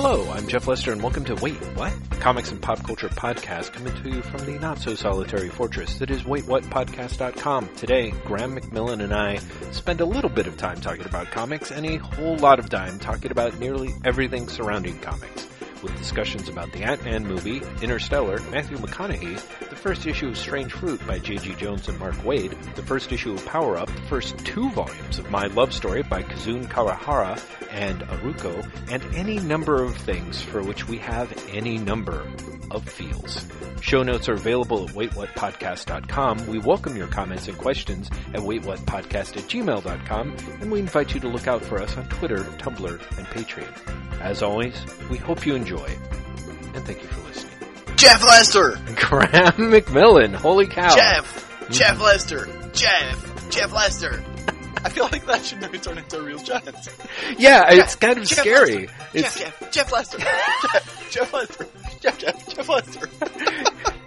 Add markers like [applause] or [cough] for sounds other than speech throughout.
Hello, I'm Jeff Lester, and welcome to Wait, What? Comics and Pop Culture Podcast coming to you from the not so solitary fortress that is WaitWhatPodcast.com. Today, Graham McMillan and I spend a little bit of time talking about comics and a whole lot of time talking about nearly everything surrounding comics with discussions about the Ant-Man movie, Interstellar, Matthew McConaughey, first issue of Strange Fruit by J.G. Jones and Mark Waid, the first issue of Power Up, the first two volumes of My Love Story by Kazune Kawahara and Aruko, and any number of things for which we have any number of feels. Show notes are available at waitwhatpodcast.com. We welcome your comments and questions at waitwhatpodcast at gmail.com, and we invite you to look out for us on Twitter, Tumblr, and Patreon. As always, we hope you enjoy, and thank you for listening. Jeff Lester! [laughs] Graham McMillan, holy cow. Jeff! Mm-hmm. Jeff Lester! Jeff! Jeff Lester! [laughs] I feel like that should maybe turn into a real chant. Yeah, it's kind of Jeff scary. Lester. It's Jeff, Jeff, Jeff Lester! [laughs] Jeff, Jeff Lester! Jeff, Jeff, Jeff Lester!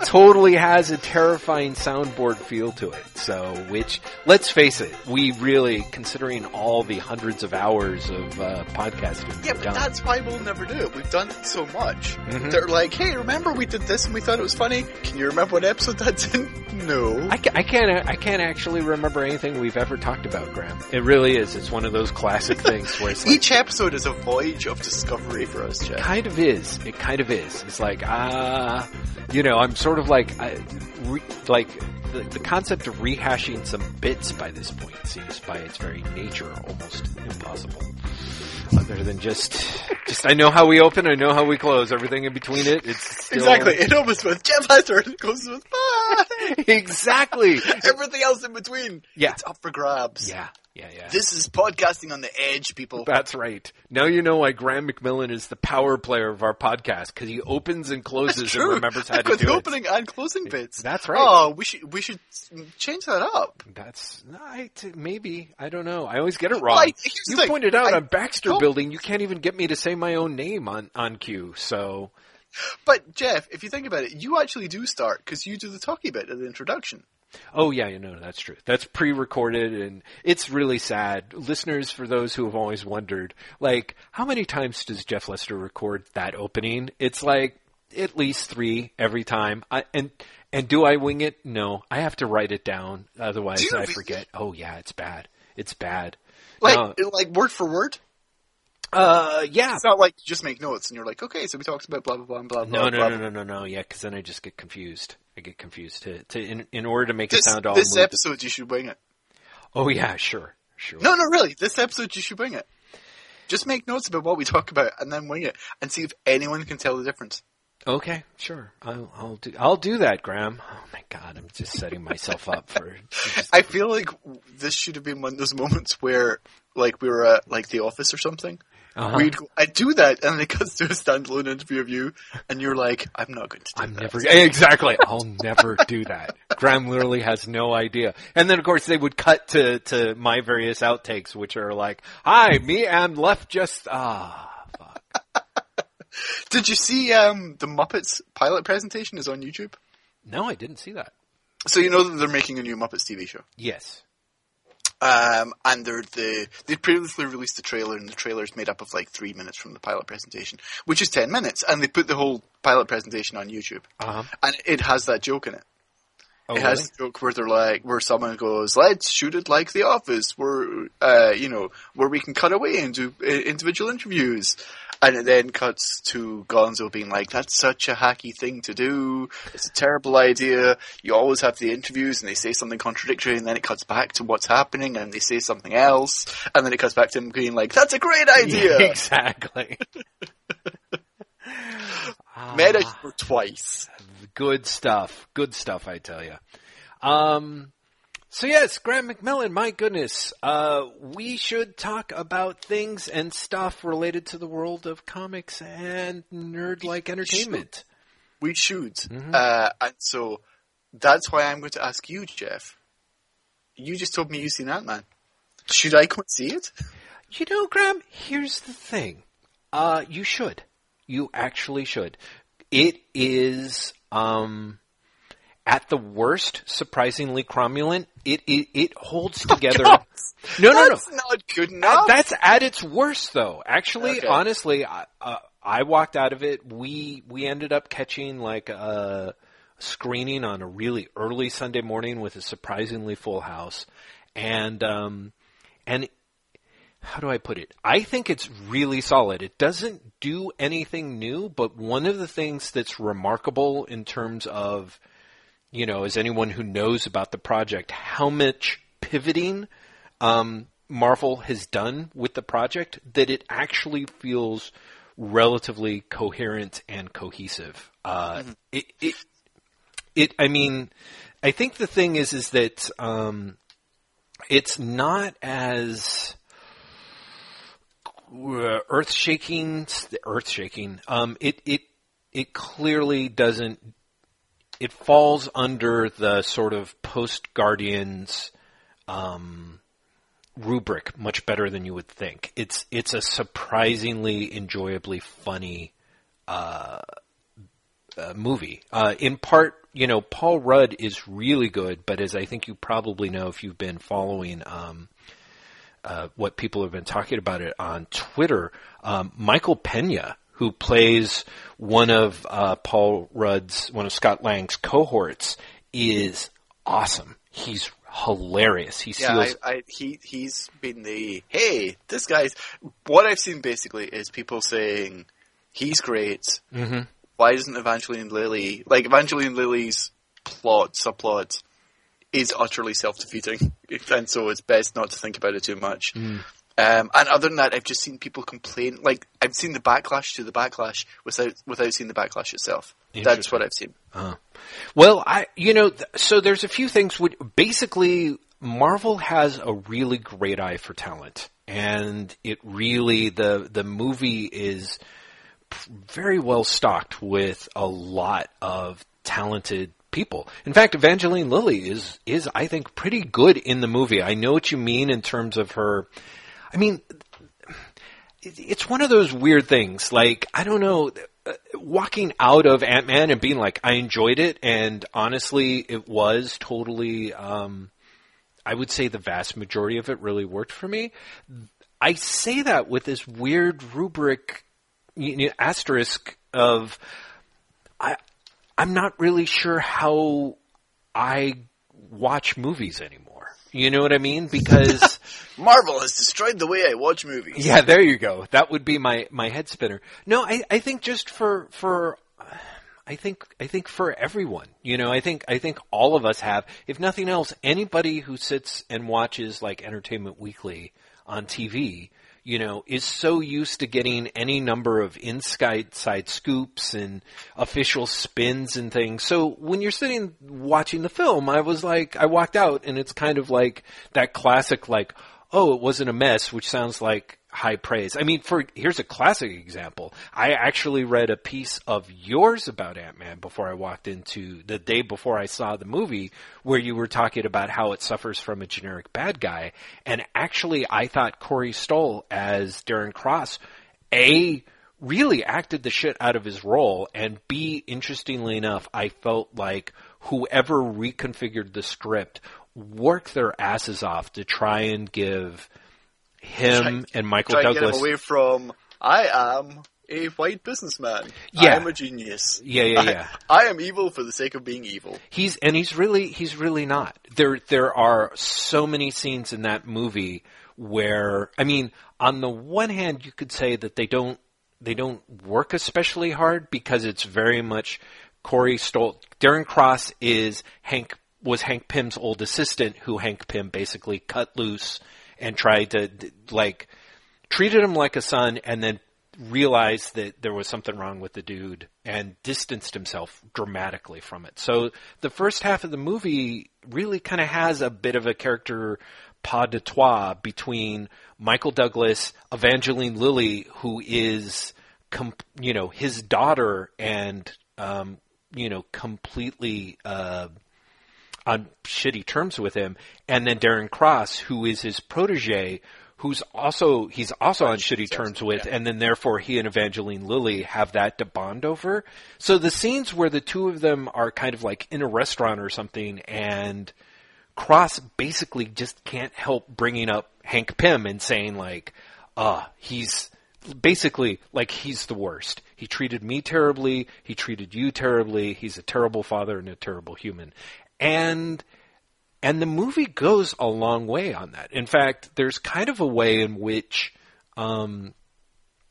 Totally has a terrifying soundboard feel to it. So, which, let's face it, we really, considering all the hundreds of hours of uh, podcasting Yeah, but done. that's why we'll never do it. We've done it so much. Mhm. They're like, hey, remember we did this and we thought it was funny? Can you remember what episode that's in? [laughs] No. I, ca- I can't. I can't actually remember anything we've ever talked about, Graham. It really is. It's one of those classic [laughs] things where it's like, Each episode is a voyage of discovery for us, Jeff. kind of is. It kind of is. It's like, ah, you know, I'm sort of like, I, re, like the, the concept of rehashing some bits by this point seems, by its very nature, almost impossible. Other than just, just I know how we open, I know how we close. Everything in between it, it's still, Exactly. It opens with Jeff it goes with bye. [laughs] exactly. Everything else in between. Yeah. It's up for grabs. Yeah, yeah, yeah. This is podcasting on the edge, people. That's right. Now you know why Graham McMillan is the power player of our podcast because he opens and closes and remembers how to do the it. opening and closing bits. That's right. Oh, we should we should change that up. That's I, t- maybe I don't know. I always get it wrong. You pointed out I on Baxter Building, you can't even get me to say my own name on on cue. So But Jeff, if you think about it, you actually do start because you do the talky bit at the introduction. Oh yeah, you know that's true. That's pre-recorded, and it's really sad. Listeners, for those who have always wondered, like how many times does Jeff Lester record that opening? It's like at least three every time. I, and and do I wing it? No, I have to write it down. Otherwise, I forget. Oh yeah, it's bad. It's bad. Like No. like word for word. Uh, yeah. It's not like you just make notes and you're like, okay, so we talked about blah blah blah blah blah. No, no, blah, no, blah. no, no, no. Yeah, because then I just get confused. I get confused. To, to in, in order to make it sound all this episode, you should wing it. Oh yeah, sure, sure. No, no, really. This episode, you should wing it. Just make notes about what we talk about and then wing it and see if anyone can tell the difference. Okay, sure. I'll, I'll do. I'll do that, Graham. Oh my God, I'm just setting myself up for. [laughs] just- I feel like this should have been one of those moments where, like, we were at like the office or something. Uh-huh. We'd I do that, and then it cuts to a standalone interview of you, and you're like, I'm not going to do I'm that. never exactly. I'll never do that. Graham literally has no idea. And then of course they would cut to to my various outtakes, which are like, "Hi, me and left just ah." fuck. [laughs] Did you see um, the Muppets pilot presentation is on YouTube? No, I didn't see that. So you know that they're making a new Muppets TV show. Yes. Um, and they're the they previously released the trailer, and the trailer is made up of like three minutes from the pilot presentation, which is ten minutes, and they put the whole pilot presentation on YouTube, Uh huh. and it has that joke in it. Oh, it has really? a joke where they're like, where someone goes, "Let's shoot it like The Office," where uh, you know, where we can cut away and do uh, individual interviews, and it then cuts to Gonzo being like, "That's such a hacky thing to do. It's a terrible idea. You always have the interviews, and they say something contradictory, and then it cuts back to what's happening, and they say something else, and then it cuts back to him being like, "That's a great idea." Yeah, [laughs] exactly. [laughs] Meta Ah. for twice. Good stuff. Good stuff, I tell you. Um, so yes, Graham McMillan, my goodness, uh, we should talk about things and stuff related to the world of comics and nerd-like entertainment. We should. Mhm. Uh, and so that's why I'm going to ask you, Jeff. You just told me you've seen Ant Man. Should I and see it? You know, Graham, here's the thing. Uh, you should. You actually should. It is, um, at the worst, surprisingly cromulent. It, it, it holds [laughs] together. God, no, no, no. That's not good enough. that's at its worst, though. Actually, Okay. honestly, I, uh, I walked out of it. We we ended up catching like a screening on a really early Sunday morning with a surprisingly full house, and um, and how do I put it? I think it's really solid. It doesn't do anything new, but one of the things that's remarkable in terms of, you know, as anyone who knows about the project, how much pivoting um, Marvel has done with the project that it actually feels relatively coherent and cohesive. Uh, mm-hmm. It, it, it, I mean, I think the thing is, is that um, it's not as earth shaking, earth shaking. Um, it it it clearly doesn't. It falls under the sort of post Guardians um, rubric much better than you would think. It's it's a surprisingly enjoyably funny uh, uh, movie. Uh, in part, you know, Paul Rudd is really good, but as I think you probably know if you've been following um, uh, what people have been talking about it on Twitter. Um, Michael Pena, who plays one of uh, Paul Rudd's, one of Scott Lang's cohorts, is awesome. He's hilarious. He yeah, I, I, he he's been the hey, this guy's. What I've seen basically is people saying he's great. Mm-hmm. Why isn't Evangeline Lilly like Evangeline Lilly's plot subplot is utterly self-defeating, and so it's best not to think about it too much. Mm. Um, and other than that, I've just seen people complain. Like I've seen the backlash to the backlash without without seeing the backlash itself. That's what I've seen. Uh-huh. Well, I you know, th- so there's a few things. Would basically Marvel has a really great eye for talent, and it really the the movie is very well stocked with a lot of talented people. In fact, Evangeline Lilly is is I think pretty good in the movie. I know what you mean in terms of her. I mean, it's one of those weird things. Like I don't know, uh, walking out of Ant Man and being like, I enjoyed it, and honestly, it was totally. Um, I would say the vast majority of it really worked for me. I say that with this weird rubric, you know, asterisk of I I'm not really sure how I watch movies anymore. You know what I mean? Because [laughs] Marvel has destroyed the way I watch movies. Yeah, there you go. That would be my my head spinner. No, I I think just for for I think I think for everyone, you know, I think I think all of us have, if nothing else, anybody who sits and watches like Entertainment Weekly on TV you know, is so used to getting any number of inside side scoops and official spins and things. So when you're sitting watching the film, I was like, I walked out and it's kind of like that classic, like, oh, it wasn't a mess, which sounds like high praise. I mean, for here's a classic example. I actually read a piece of yours about Ant Man before I walked into the day before I saw the movie, where you were talking about how it suffers from a generic bad guy. And actually, I thought Corey Stoll as Darren Cross, a really acted the shit out of his role, and b interestingly enough, I felt like whoever reconfigured the script worked their asses off to try and give him and Michael try Douglas get away from I am a white businessman. Yeah. I am a genius. Yeah, yeah, yeah. I, I, am evil for the sake of being evil. He's and he's really he's really not. There there are so many scenes in that movie where I mean, on the one hand you could say that they don't they don't work especially hard because it's very much Corey Stoll Darren Cross is Hank was Hank Pym's old assistant who Hank Pym basically cut loose and tried to like treated him like a son and then realized that there was something wrong with the dude and distanced himself dramatically from it. So the first half of the movie really kind of has a bit of a character pas de trois between Michael Douglas, Evangeline Lilly, who is, you know, his daughter and, um, you know, completely, uh, on shitty terms with him, and then Darren Cross, who is his protege, who's also he's also on shitty terms with, yeah. and then therefore he and Evangeline Lilly have that to bond over. So the scenes where the two of them are kind of like in a restaurant or something, and Cross basically just can't help bringing up Hank Pym and saying like, "Ah, uh, he's." basically like he's the worst. He treated me terribly. He treated you terribly. He's a terrible father and a terrible human. And and the movie goes a long way on that. In fact, there's kind of a way in which um,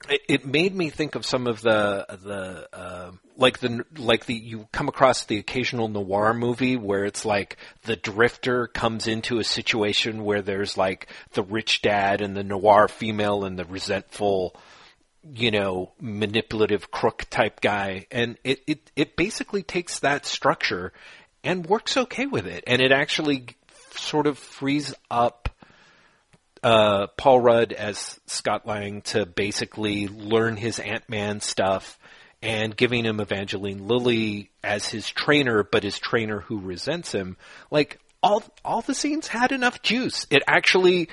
it, it made me think of some of the the uh, like the like the you come across the occasional noir movie where it's like the drifter comes into a situation where there's like the rich dad and the noir female and the resentful you know manipulative crook type guy and it it it basically takes that structure and works okay with it and it actually sort of frees up uh, Paul Rudd as Scott Lang to basically learn his Ant Man stuff and giving him Evangeline Lilly as his trainer, but his trainer who resents him. Like all all the scenes had enough juice. It actually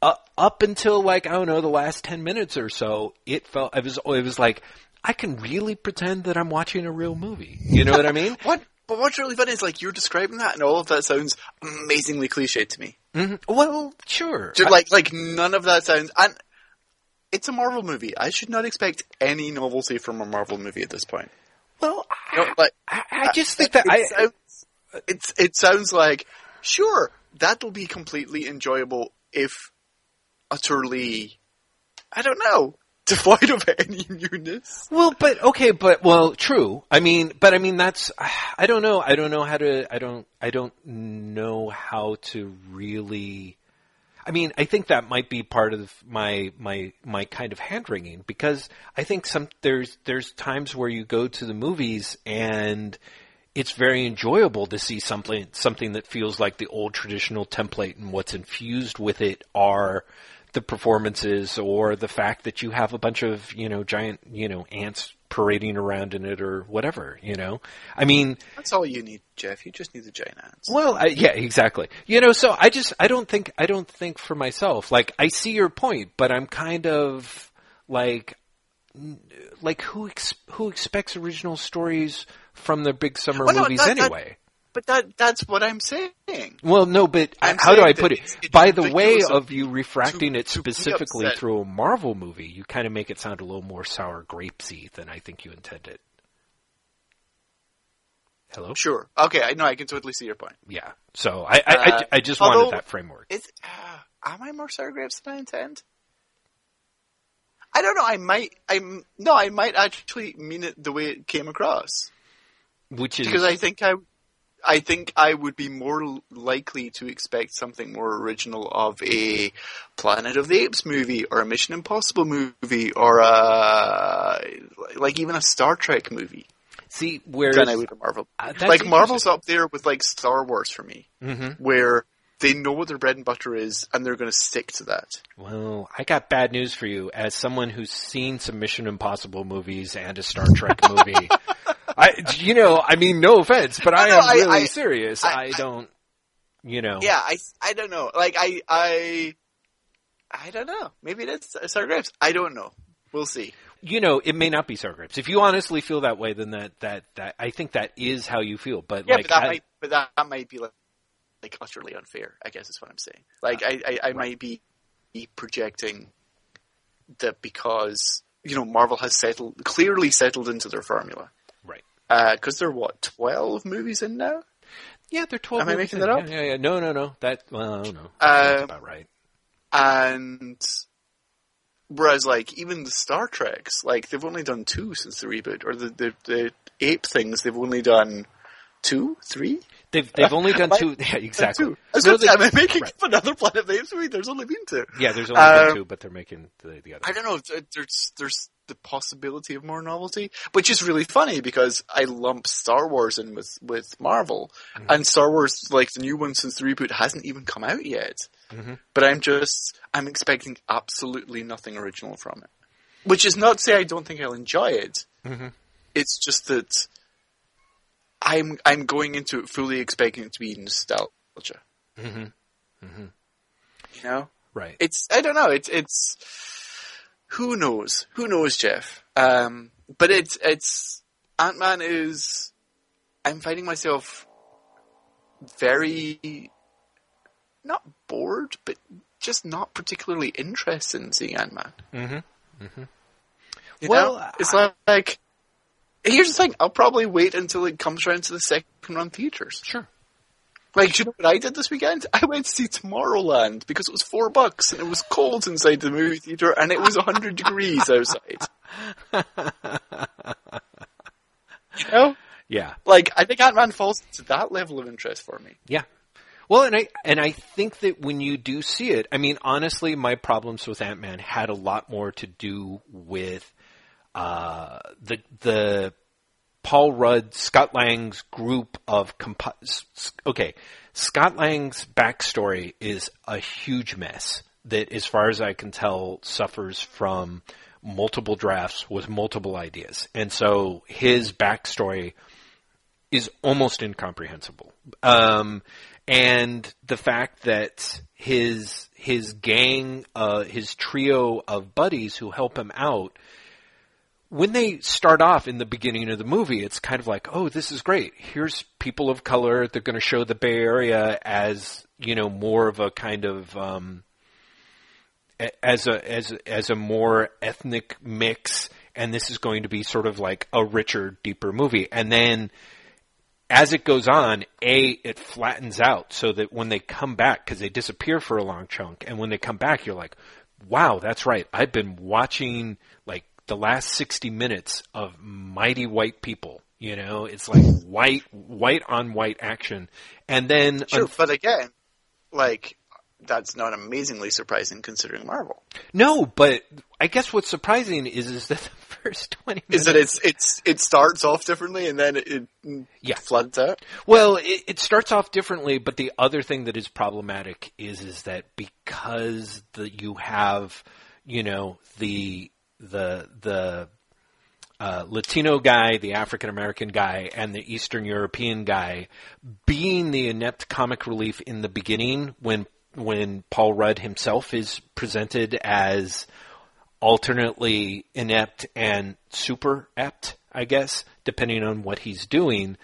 uh, up until like I don't know the last ten minutes or so, it felt it was it was like I can really pretend that I'm watching a real movie. You know what I mean? [laughs] what? But what's really funny is like you're describing that, and all of that sounds amazingly cliche to me. Mm-hmm. Well, sure. Just like like none of that sounds. And it's a Marvel movie. I should not expect any novelty from a Marvel movie at this point. Well, You know, like I, I just think that it I. sounds, it's it sounds like sure that'll be completely enjoyable if utterly I don't know [laughs] devoid of any newness. Well, but okay, but well, true. I mean, but I mean that's I don't know. I don't know how to I don't I don't know how to really I mean, I think that might be part of my my my kind of hand wringing because I think some there's there's times where you go to the movies and it's very enjoyable to see something something that feels like the old traditional template and what's infused with it are the performances or the fact that you have a bunch of you know giant you know ants parading around in it or whatever you know i mean That's all you need, Jeff. You just need the giant ants. well I, yeah exactly you know so i just i don't think i don't think for myself like i see your point but i'm kind of like like who ex- who expects original stories from the big summer Well, movies that- that- anyway But that that's what I'm saying. Well, no, but I'm how do I put it? By the way of you refracting to- it specifically through a Marvel movie, you kind of make it sound a little more sour grapesy than I think you intended. Hello? Sure. Okay, I know. I can totally see your point. Yeah. So I, I, I, Uh, I just wanted that framework. Is uh, am I more sour grapes than I intend? I don't know. I might. I'm no. I might actually mean it the way it came across Which is because I think I, I think I would be more likely to expect something more original of a Planet of the Apes movie or a Mission Impossible movie or a like even a Star Trek movie see where than I would a Marvel. Uh, like Marvel's up there with like Star Wars for me, Mhm. where they know what their bread and butter is and they're going to stick to that. Well, I got bad news for you. As someone who's seen some Mission Impossible movies and a Star Trek [laughs] movie, I, you know, I mean, no offense, but I no, am I- really I- serious. I- I, don't, you know. Yeah, I I don't know. Like I I I don't know. Maybe that's sour grapes. I don't know. We'll see. you know, it may not be sour grapes. If you honestly feel that way, then that that that I think that is how you feel. But Yeah, like, but that I- might but that, that might be like like utterly unfair. I guess is what I'm saying. Like ah, I I, I might be projecting that because you know Marvel has settled clearly settled into their formula. right? Uh, because they're what twelve movies in now. Yeah, they're twelve. Am I making in. that up? Yeah, yeah, yeah. No, no, no. That well, I don't know. That's uh, about right. and whereas like even the Star Treks, like they've only done two since the reboot, or the the, the ape things, they've only done two, three. They've they've only done two. [laughs] Yeah, exactly. Two. I was No, gonna say, they- am I making right. another Planet of the Apes movie? There's only been two. Yeah, there's only been Um, two, but they're making the, the other. I don't know. There's there's the possibility of more novelty, which is really funny because I lump Star Wars in with with Marvel, Mm-hmm. and Star Wars like the new one since the reboot hasn't even come out yet. Mhm. But I'm just I'm expecting absolutely nothing original from it, which is not to say I don't think I'll enjoy it. Mhm. It's just that I'm I'm going into it fully expecting it to be nostalgia. hmm You know. Right. it's I don't know. It's it's who knows? Who knows, Jeff? Um, but it's it's Ant Man is. I'm finding myself very not bored, but just not particularly interested in seeing Ant Man. hmm You Well, know? it's like, like here's the thing. I'll probably wait until it comes around to the second run theaters. Sure. Like, you know what I did this weekend? I went to see Tomorrowland because it was four bucks and it was cold inside the movie theater and it was a hundred degrees outside. you know, Yeah. like I think Ant Man falls to that level of interest for me. Yeah. Well, and I and I think that when you do see it, I mean, honestly, my problems with Ant Man had a lot more to do with uh, the the Paul Rudd, Scott Lang's group of okay, Scott Lang's backstory is a huge mess that, as far as I can tell, suffers from multiple drafts with multiple ideas, and so his backstory is almost incomprehensible. Um, and the fact that his his gang, uh, his trio of buddies who help him out, when they start off in the beginning of the movie, it's kind of like, oh, this is great. Here's people of color. They're going to show the Bay Area as you know more of a kind of um, as a as as a more ethnic mix, and this is going to be sort of like a richer, deeper movie. And then as it goes on, a it flattens out so that when they come back, because they disappear for a long chunk, and when they come back, you're like, wow, that's right. I've been watching like the last sixty minutes of Mighty White People. You know, it's like white, white on white action, and then Sure, but again, like that's not amazingly surprising considering Marvel. no, but I guess what's surprising is is that [laughs] the first twenty minutes Is that it's it's it starts off differently and then it Yeah. floods out. Well, it, it starts off differently, but the other thing that is problematic is is that because the you have, you know, the the the uh, Latino guy, the African American guy, and the Eastern European guy being the inept comic relief in the beginning when when Paul Rudd himself is presented as alternately inept and super apt, I guess, depending on what he's doing.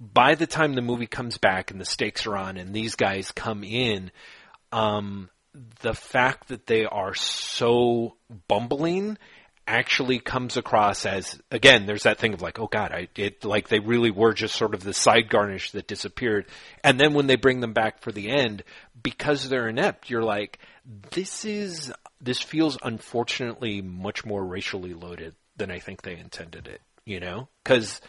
By the time the movie comes back and the stakes are on and these guys come in, um, the fact that they are so bumbling actually comes across as again there's that thing of like oh god i it like they really were just sort of the side garnish that disappeared. And then when they bring them back for the end because they're inept you're like this is this feels unfortunately much more racially loaded than i think they intended it you know? Cuz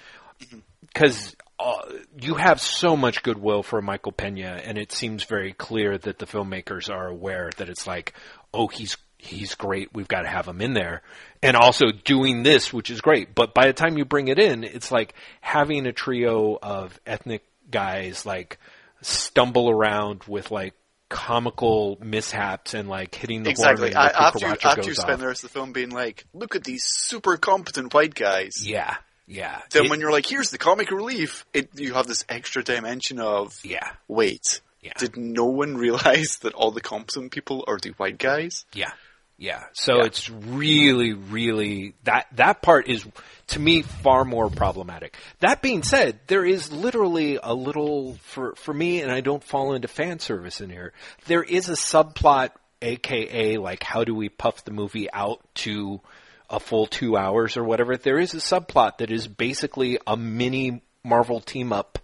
uh, Uh, you have so much goodwill for Michael Pena, and it seems very clear that the filmmakers are aware that it's like, oh, he's he's great. We've got to have him in there, and also doing this, which is great. But by the time you bring it in, it's like having a trio of ethnic guys like stumble around with like comical mishaps and like hitting the Exactly. I, after you, after you spend off. the rest of the film being like, look at these super competent white guys. Yeah, yeah. Then It- when you're like, here's the comic relief, it you have this extra dimension of yeah, wait. Yeah. Did no one [laughs] realize that all the competent people are the white guys? Yeah. Yeah. So Yeah. it's really, really that that part is to me far more problematic. That being said, there is literally a little for for me, and I don't fall into fan service in here. There is a subplot, aka like how do we puff the movie out to a full two hours or whatever. There is a subplot that is basically a mini Marvel team up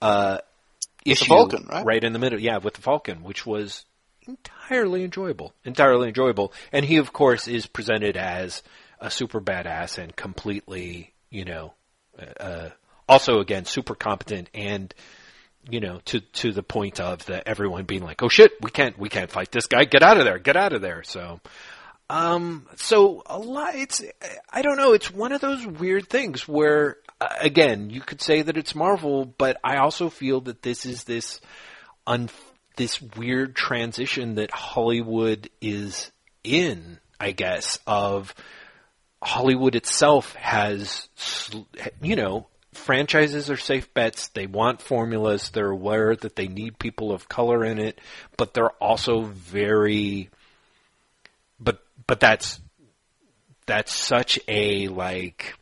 uh, issue Falcon, right? in the middle. Yeah, with the Falcon, which was entirely enjoyable. Entirely enjoyable. And he, of course, is presented as a super badass and completely, you know, uh, also again super competent and you know to to the point of the everyone being like, oh shit, we can't we can't fight this guy. Get out of there. Get out of there. So. Um, so a lot, it's, I don't know, it's one of those weird things where, again, you could say that it's Marvel, but I also feel that this is this, un, this weird transition that Hollywood is in, I guess, of Hollywood itself has, you know, franchises are safe bets. They want formulas. They're aware that they need people of color in it, but they're also very, but that's that's such a like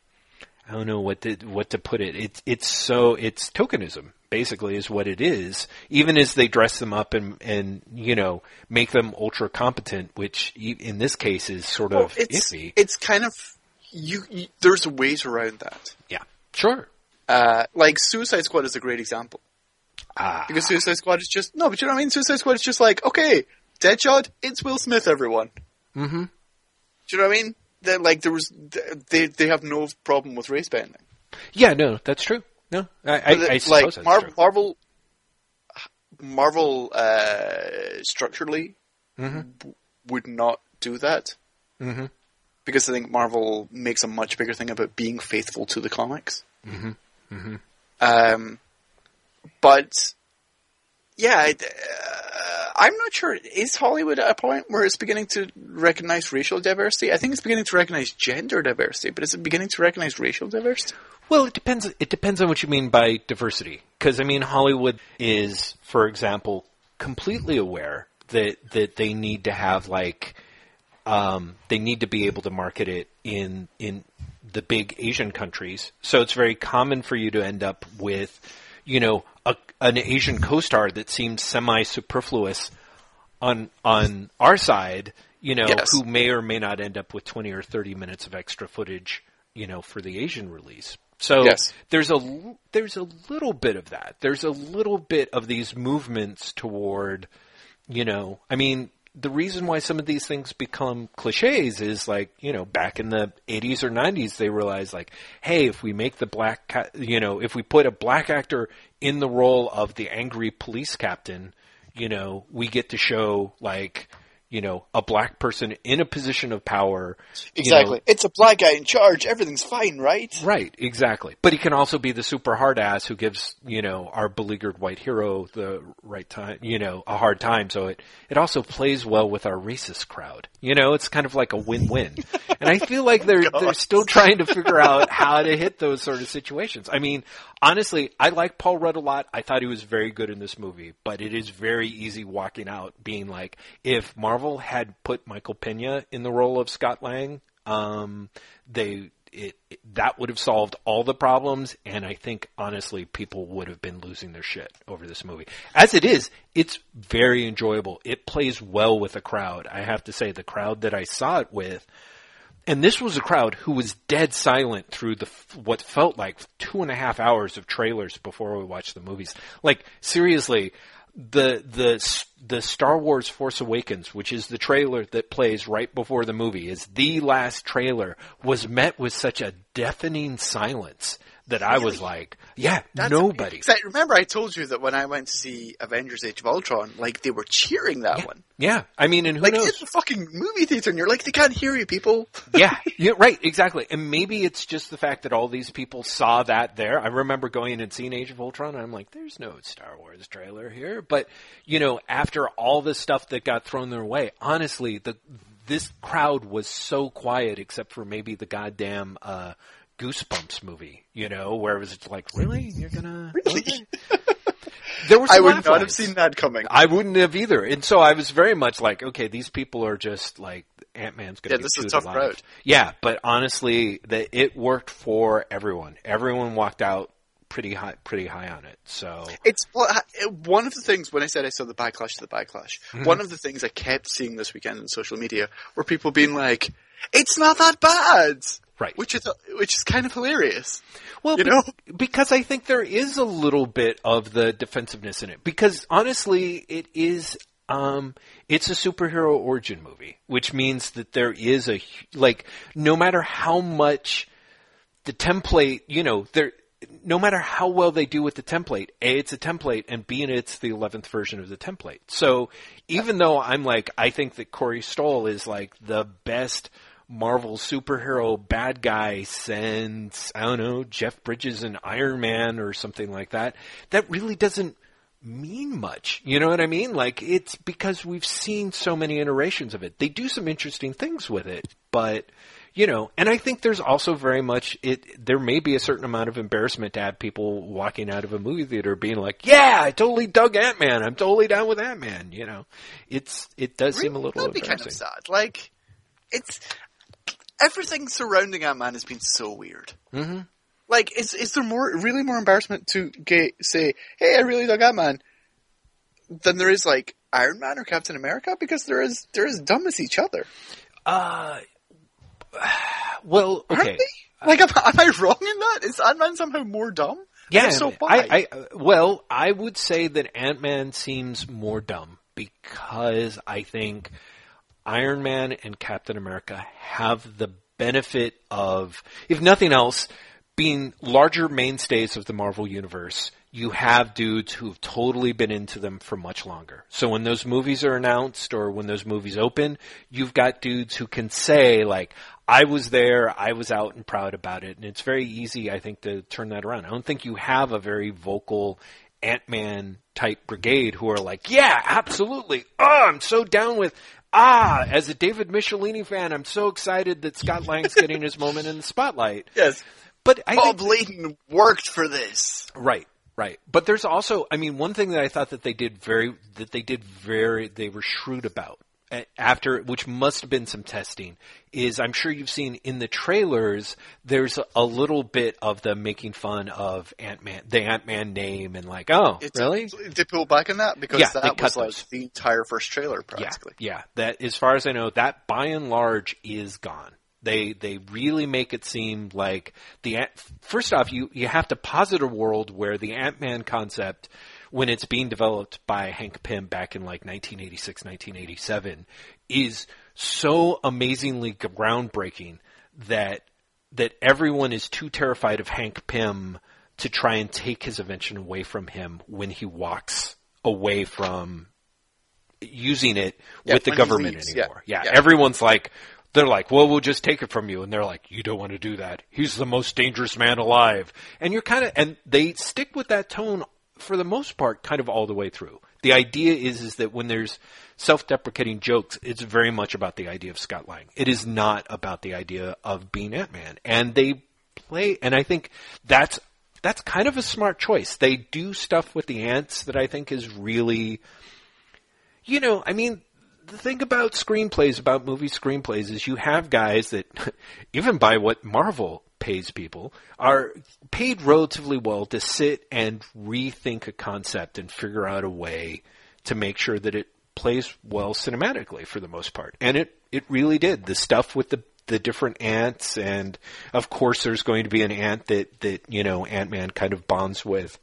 I don't know what to what to put it. It's it's so it's tokenism basically is what it is. Even as they dress them up and and you know make them ultra competent, which in this case is sort Well, of it's iffy. it's kind of you, you. There's ways around that. yeah, sure. Uh, like Suicide Squad is a great example Ah, because Suicide Squad is just no, but you know what I mean. Suicide Squad is just like okay, Deadshot, it's Will Smith, everyone. mm-hmm. Do you know what I mean? That like there was they they have no problem with race bending. Yeah, no, that's true. No, I, I, But, I suppose like that's Mar- true. Marvel, Marvel uh, structurally Mm-hmm. w- would not do that Mhm. because I think Marvel makes a much bigger thing about being faithful to the comics. Mhm. Mhm. Um, but yeah, I, uh, I'm not sure. Is Hollywood at a point where it's beginning to recognize racial diversity? I think it's beginning to recognize gender diversity, but is it beginning to recognize racial diversity? Well, it depends. It depends on what you mean by diversity. Because I mean, Hollywood is, for example, completely aware that that they need to have like um, they need to be able to market it in in the big Asian countries. So it's very common for you to end up with, you know, a, an Asian co-star that seems semi superfluous on on our side, you know, Yes. who may or may not end up with 20 or 30 minutes of extra footage, you know, for the Asian release. So Yes. there's a there's a little bit of that. There's a little bit of these movements toward, you know, I mean, the reason why some of these things become cliches is like, you know, back in the 80s or 90s, they realized like, hey, if we make the black, ca- you know, if we put a black actor in the role of the angry police captain, you know, we get to show like, you know, a black person in a position of power. you know, Exactly. It's a black guy in charge. Everything's fine, right? Right, exactly. But he can also be the super hard ass who gives, you know, our beleaguered white hero the right time, you know, a hard time. So it, it also plays well with our racist crowd. You know, it's kind of like a win-win. [laughs] and I feel like they're, they're still trying to figure out how to hit those sort of situations. I mean, honestly, I like Paul Rudd a lot. I thought he was very good in this movie, but it is very easy walking out being like, if Marvel had put Michael Pena in the role of Scott Lang, um, they it, it that would have solved all the problems, and I think honestly, people would have been losing their shit over this movie. As it is, it's very enjoyable. It plays well with a crowd. I have to say, the crowd that I saw it with. And this was a crowd who was dead silent through the what felt like two and a half hours of trailers before we watched the movies. Like seriously, the the the Star Wars Force Awakens, which is the trailer that plays right before the movie, is the last trailer, was met with such a deafening silence that I was like, yeah, That's nobody. I, remember I told you that when I went to see Avengers Age of Ultron, like they were cheering that one. Yeah, I mean, and who Like knows? it's a fucking movie theater, and you're like, they can't hear you, people. [laughs] yeah, [laughs] yeah, right, exactly. And maybe it's just the fact that all these people saw that there. I remember going in and seeing Age of Ultron, and I'm like, there's no Star Wars trailer here. But you know, after all the stuff that got thrown their way, honestly, the this crowd was so quiet, except for maybe the goddamn uh, Goosebumps movie. You know, where it was like, really, you're gonna [laughs] Really? okay. There were I would not have seen that coming. I wouldn't have either. And so I was very much like, okay, these people are just like Ant Man's going to Yeah, be this is chewed tough alive. crowd. Yeah, but honestly, the, it worked for everyone. Everyone walked out pretty high, pretty high on it. So It's one of the things when I said I saw the backlash to the backlash. Mm-hmm. One of the things I kept seeing this weekend on social media were people being like, "It's not that bad," right, which is which is kind of hilarious. well, you know? because I think there is a little bit of the defensiveness in it. Because honestly, it is. Um, it's a superhero origin movie, which means that there is a like, no matter how much the template, you know, there, no matter how well they do with the template, A, it's a template, and B, and it's the 11th version of the template. So even though I'm like, I think that Corey Stoll is like the best Marvel superhero bad guy since, I don't know, Jeff Bridges and Iron Man or something like that, that really doesn't mean much. You know what I mean? Like it's because we've seen so many iterations of it. They do some interesting things with it, but you know, and I think there's also very much it there may be a certain amount of embarrassment to have people walking out of a movie theater being like, "Yeah, I totally dug Ant-Man. I'm totally down with Ant-Man," you know. It's it does seem a little That'd be kind of sad. Like, it's everything surrounding Ant Man has been so weird. hmm Like, is is there more really more embarrassment to get, say, "Hey, I really dug Ant Man," than there is like Iron Man or Captain America? Because they're as they're as dumb as each other, Uh, [sighs] well, aren't okay. they? Like, am, am I wrong in that? Is Ant Man somehow more dumb? Yeah, so why? I, I, well, I would say that Ant Man seems more dumb because I think Iron Man and Captain America have the benefit of, if nothing else, being larger mainstays of the Marvel Universe. You have dudes who've totally been into them for much longer. So when those movies are announced or when those movies open, you've got dudes who can say like, I was there, I was out and proud about it. And it's very easy, I think, to turn that around. I don't think you have a very vocal Ant-Man type brigade who are like, yeah, absolutely. Oh, I'm so down with, ah, as a David Michelinie fan, I'm so excited that Scott Lang's getting his moment in the spotlight. [laughs] Yes, But I think, Bob Layton worked for this. Right, right. But there's also, I mean, one thing that I thought that they did very, that they did very, they were shrewd about after, which must have been some testing, is I'm sure you've seen in the trailers, there's a, little bit of them making fun of Ant-Man, the Ant-Man name and like, oh, It's, really? They pull back on that because Yeah, that was like the entire first trailer, Yeah, practically. yeah. That, as far as I know, that by and large is gone. They they really make it seem like the Ant- first off, you you have to posit a world where the Ant Man concept, when it's being developed by Hank Pym back in like 1986, 1987, is so amazingly groundbreaking that that everyone is too terrified of Hank Pym to try and take his invention away from him when he walks away from using it Yeah, with the government leaves, yeah, anymore. Yeah. yeah. everyone's like, they're like, well, we'll just take it from you. And they're like, you don't want to do that. He's the most dangerous man alive. And you're kind of, and they stick with that tone for the most part, kind of all the way through. The idea is, is that when there's self-deprecating jokes, it's very much about the idea of Scott Lang. It is not about the idea of being Ant-Man. And they play, and I think that's, that's kind of a smart choice. They do stuff with the ants that I think is really, you know, I mean, the thing about screenplays, about movie screenplays, is you have guys that, [laughs] even by what Marvel pays people, are paid relatively well to sit and rethink a concept and figure out a way to make sure that it plays well cinematically for the most part. And it, it really did. The stuff with the the different ants and of course there's going to be an ant that, that, you know, Ant-Man kind of bonds with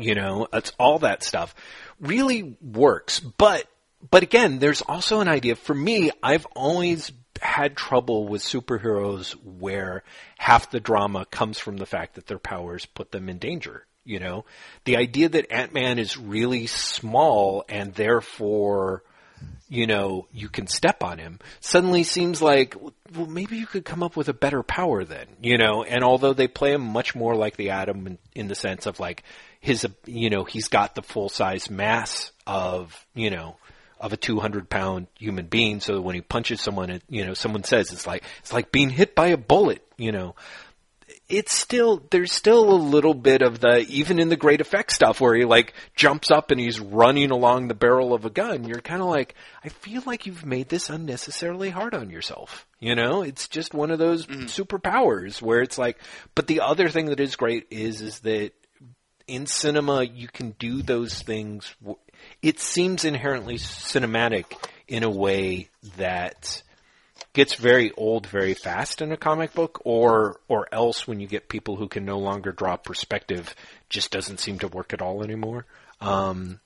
you know it's all that stuff really works but but again there's also an idea for me i've always had trouble with superheroes where half the drama comes from the fact that their powers put them in danger you know? The idea that ant-man is really small and therefore you know, you can step on him, suddenly seems like, well, maybe you could come up with a better power then, you know, and although they play him much more like the Atom in, in the sense of like his, you know, he's got the full size mass of, you know, of a 200 pound human being. So when he punches someone, it, you know, someone says it's like, it's like being hit by a bullet, you know, it's still there's still a little bit of the even in the great effect stuff where he like jumps up and he's running along the barrel of a gun you're kind of like i feel like you've made this unnecessarily hard on yourself you know it's just one of those mm. superpowers where it's like but the other thing that is great is is that in cinema you can do those things w- it seems inherently cinematic in a way that gets very old very fast in a comic book or or else when you get people who can no longer draw perspective just doesn't seem to work at all anymore. Um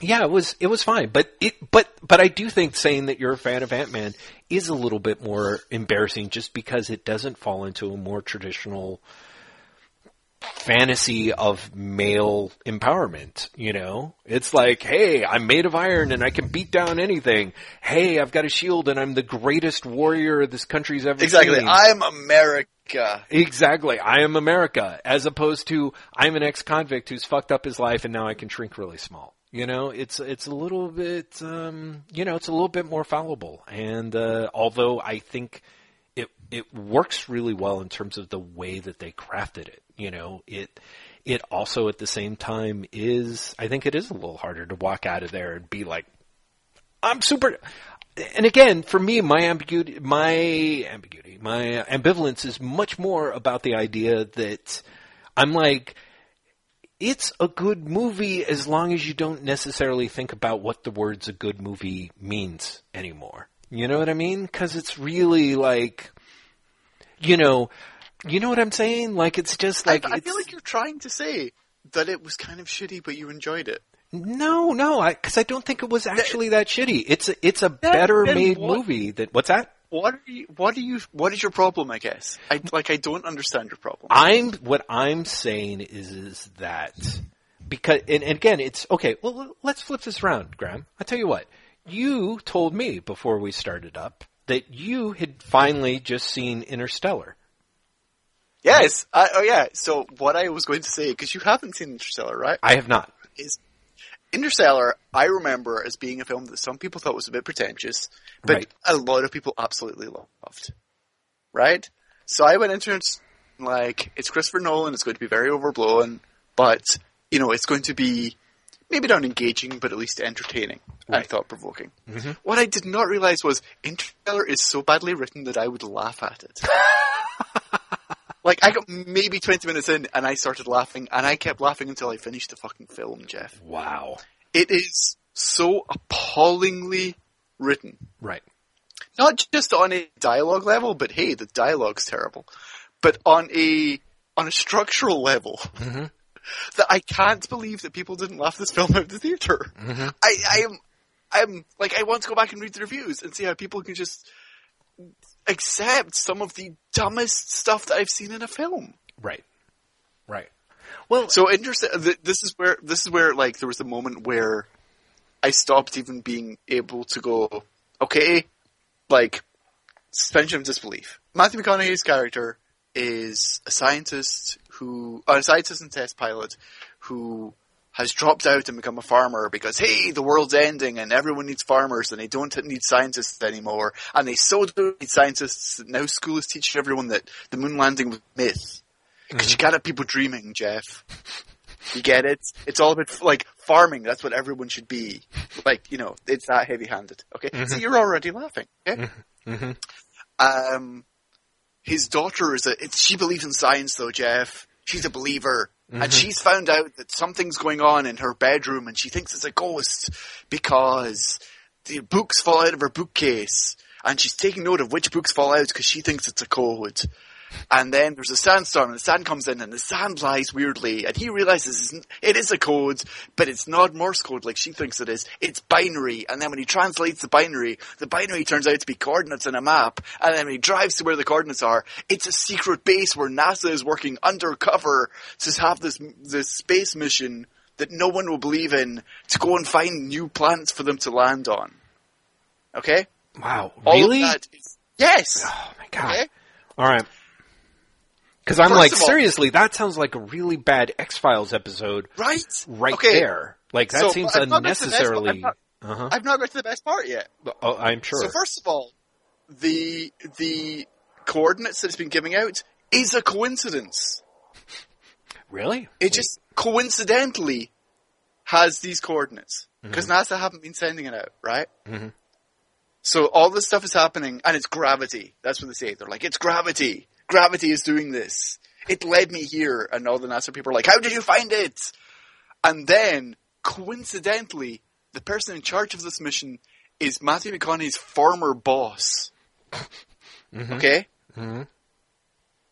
yeah it was it was fine but it but but I do think saying that you're a fan of Ant-Man is a little bit more embarrassing just because it doesn't fall into a more traditional fantasy of male empowerment, you know? It's like, hey, I'm made of iron and I can beat down anything. Hey, I've got a shield and I'm the greatest warrior this country's ever Exactly. seen. I'm America. Exactly. I am America, as opposed to I'm an ex-convict who's fucked up his life and now I can shrink really small. You know, it's it's a little bit, um, you know, it's a little bit more fallible. And uh, although I think it works really well in terms of the way that they crafted it, you know, it it also at the same time is I think it is a little harder to walk out of there and be like, I'm super. and again, for me, my ambiguity, my ambiguity, my ambivalence is much more about the idea that I'm like, it's a good movie as long as you don't necessarily think about what the words a good movie means anymore. You know what I mean? Cause it's really like, you know, you know what I'm saying? Like it's just like, I, I feel like you're trying to say that it was kind of shitty, but you enjoyed it. no, no, I, cause I don't think it was actually that shitty. It's a, it's a better made what- movie than, what's that? What are you? What are you? What is your problem? I guess. I like. I don't understand your problem. I'm what I'm saying is is that because and, and again it's okay. Well, let's flip this around, Graham. I tell you what, you told me before we started up that you had finally just seen Interstellar. Yes. I, oh yeah. So what I was going to say because you haven't seen Interstellar, right? I have not. Is Interstellar? I remember as being a film that some people thought was a bit pretentious, but Right. a lot of people absolutely loved. Right. So I went into it like it's Christopher Nolan. It's going to be very overblown, but you know it's going to be maybe not engaging, but at least entertaining. I Right. thought provoking. What I did not realize was Interstellar is so badly written that I would laugh at it. [laughs] like I got maybe twenty minutes in and I started laughing, and I kept laughing until I finished the fucking film. Jeff, Wow. it is so appallingly written. Right. Not just on a dialogue level, but hey, the dialogue's terrible. But on a on a structural level, Mhm. That I can't believe that people didn't laugh this film out of the theater. Mhm. I, I am, I'm like, I want to go back and read the reviews and see how people can just accept some of the dumbest stuff that I've seen in a film. Right. Right. Well, So interesting. th- This is where this is where like there was a moment where I stopped even being able to go. Okay, like suspension of disbelief. Matthew McConaughey's character is a scientist who, uh, a scientist and test pilot who has dropped out and become a farmer because hey, the world's ending and everyone needs farmers and they don't need scientists anymore. And they so do need scientists that now school is teaching everyone that the moon landing was myth. Because you gotta have people dreaming, Jeff. You get it? It's all about like farming. That's what everyone should be. Like you know, it's that heavy-handed. Okay, so you're already laughing. Okay. Mhm. Um, his daughter is a. It's, she believes in science, though, Jeff. She's a believer, and mm-hmm. she's found out that something's going on in her bedroom, and she thinks it's a ghost because the books fall out of her bookcase, and she's taking note of which books fall out because she thinks it's a code. And then there's a sandstorm, and the sand comes in, and the sand lies weirdly, and he realizes it's- a code, but it's not Morse code like she thinks it is. It's binary, and then when he translates the binary, the binary turns out to be coordinates in a map, and then when he drives to where the coordinates are, it's a secret base where NASA is working undercover to have this this space mission that no one will believe in to go and find new planets for them to land on. Okay, wow. all really? is yes. Oh my god. Okay. All right. Because I'm First like, all- seriously, that sounds like a really bad X Files episode Right, right Okay. there. Like that So, seems I've not got to the best- unnecessarily. I've not- uh-huh. I've not got to the best part yet. Oh, I'm sure. So first of all, the the coordinates that it's been giving out is a coincidence. really? It just coincidentally has these coordinates because NASA haven't been sending it out, right? Mhm. So all this stuff is happening, and it's gravity. That's what they say. They're like, it's gravity. Gravity is doing this. It led me here, and all the NASA people are like, how did you find it? And then, coincidentally, the person in charge of this mission is Matthew McConaughey's former boss. [laughs] Okay? Mhm.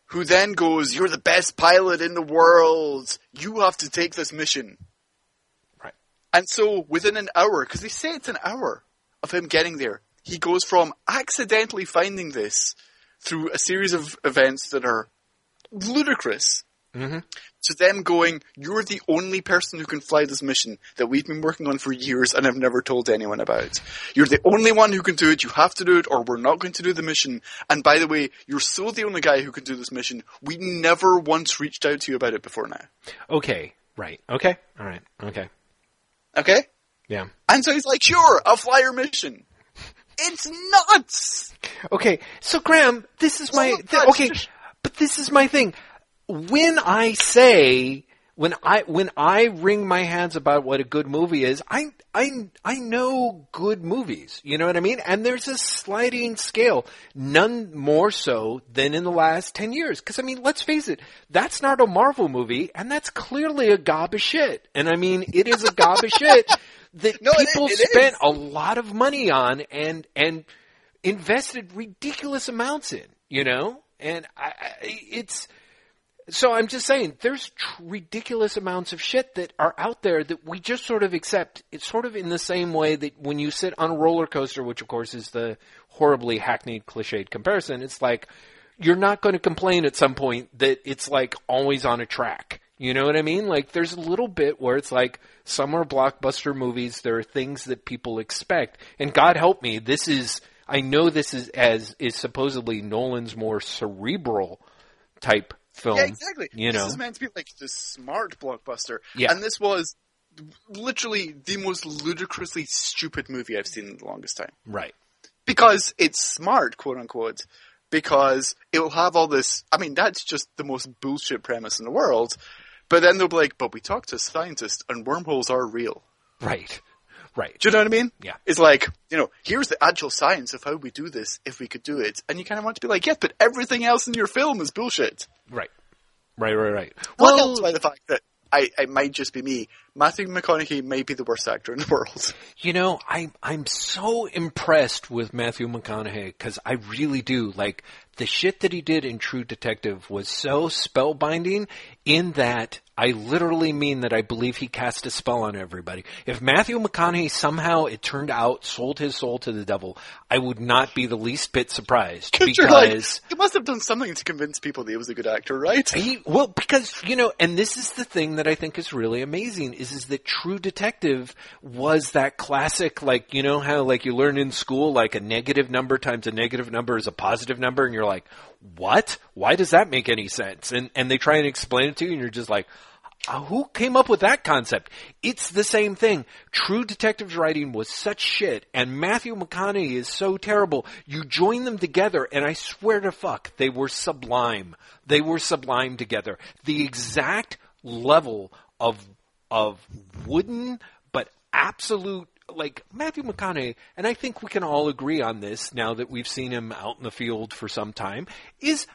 Who then goes, You're the best pilot in the world. You have to take this mission. Right. And so within an hour, because they say it's an hour of him getting there, he goes from accidentally finding this through a series of events that are ludicrous Mhm. to them going, You're the only person who can fly this mission that we've been working on for years and have never told anyone about. You're the only one who can do it, you have to do it, or we're not going to do the mission. And by the way, you're so the only guy who can do this mission, we never once reached out to you about it before now. Okay. Right. Okay. All right. Okay. Okay? Yeah. And so he's like, Sure, I'll fly your mission. It's nuts! Okay. So Graham, this is my Oh, th- okay, but this is my thing. When I say when I when I wring my hands about what a good movie is, I I I know good movies. You know what I mean? And there's a sliding scale, none more so than in the last ten years. Because I mean, let's face it, that's not a Marvel movie, and that's clearly a gob of shit. And I mean, it is a gob of shit [laughs] that No, it- people it spent is. a lot of money on and and invested ridiculous amounts in. You know, and I, I it's. So I'm just saying, there's tr- ridiculous amounts of shit that are out there that we just sort of accept. It's sort of in the same way that when you sit on a roller coaster, which of course is the horribly hackneyed, cliched comparison, it's like you're not going to complain at some point that it's like always on a track. You know what I mean? Like there's a little bit where it's like some are blockbuster movies. There are things that people expect, and God help me, this is. I know this is as is supposedly Nolan's more cerebral type film. Yeah, exactly. You this know, is meant to be like the smart blockbuster. Yeah. And this was literally the most ludicrously stupid movie I've seen in the longest time. right? Because it's smart, quote unquote. Because it will have all this. I mean, that's just the most bullshit premise in the world. But then they'll be like, but we talked to scientists and wormholes are real. Right. Right. Do you know what I mean? Yeah. It's like, you know, here's the actual science of how we do this if we could do it. And you kind of want to be like, yes, but everything else in your film is bullshit. Right. Right. Right. Right. Not Well, helped by the fact that I, it might just be me. Matthew McConaughey may be the worst actor in the world. [laughs] you know, I I'm so impressed with Matthew McConaughey because I really do like the shit that he did in True Detective was so spellbinding in that I literally mean that I believe he cast a spell on everybody. If Matthew McConaughey somehow it turned out sold his soul to the devil, I would not be the least bit surprised You're like, because he must have done something to convince people that he was a good actor, right? He well because you know, and this is the thing that I think is really amazing is is that True Detective was that classic like you know how like you learn in school like a negative number times a negative number is a positive number and you're like what why does that make any sense and and they try and explain it to you and you're just like uh, who came up with that concept? It's the same thing. True Detective's writing was such shit, and Matthew McConaughey is so terrible. You join them together, and I swear to fuck, they were sublime. They were sublime together. The exact level of of wooden but absolute like Matthew McConaughey, and I think we can all agree on this now that we've seen him out in the field for some time, is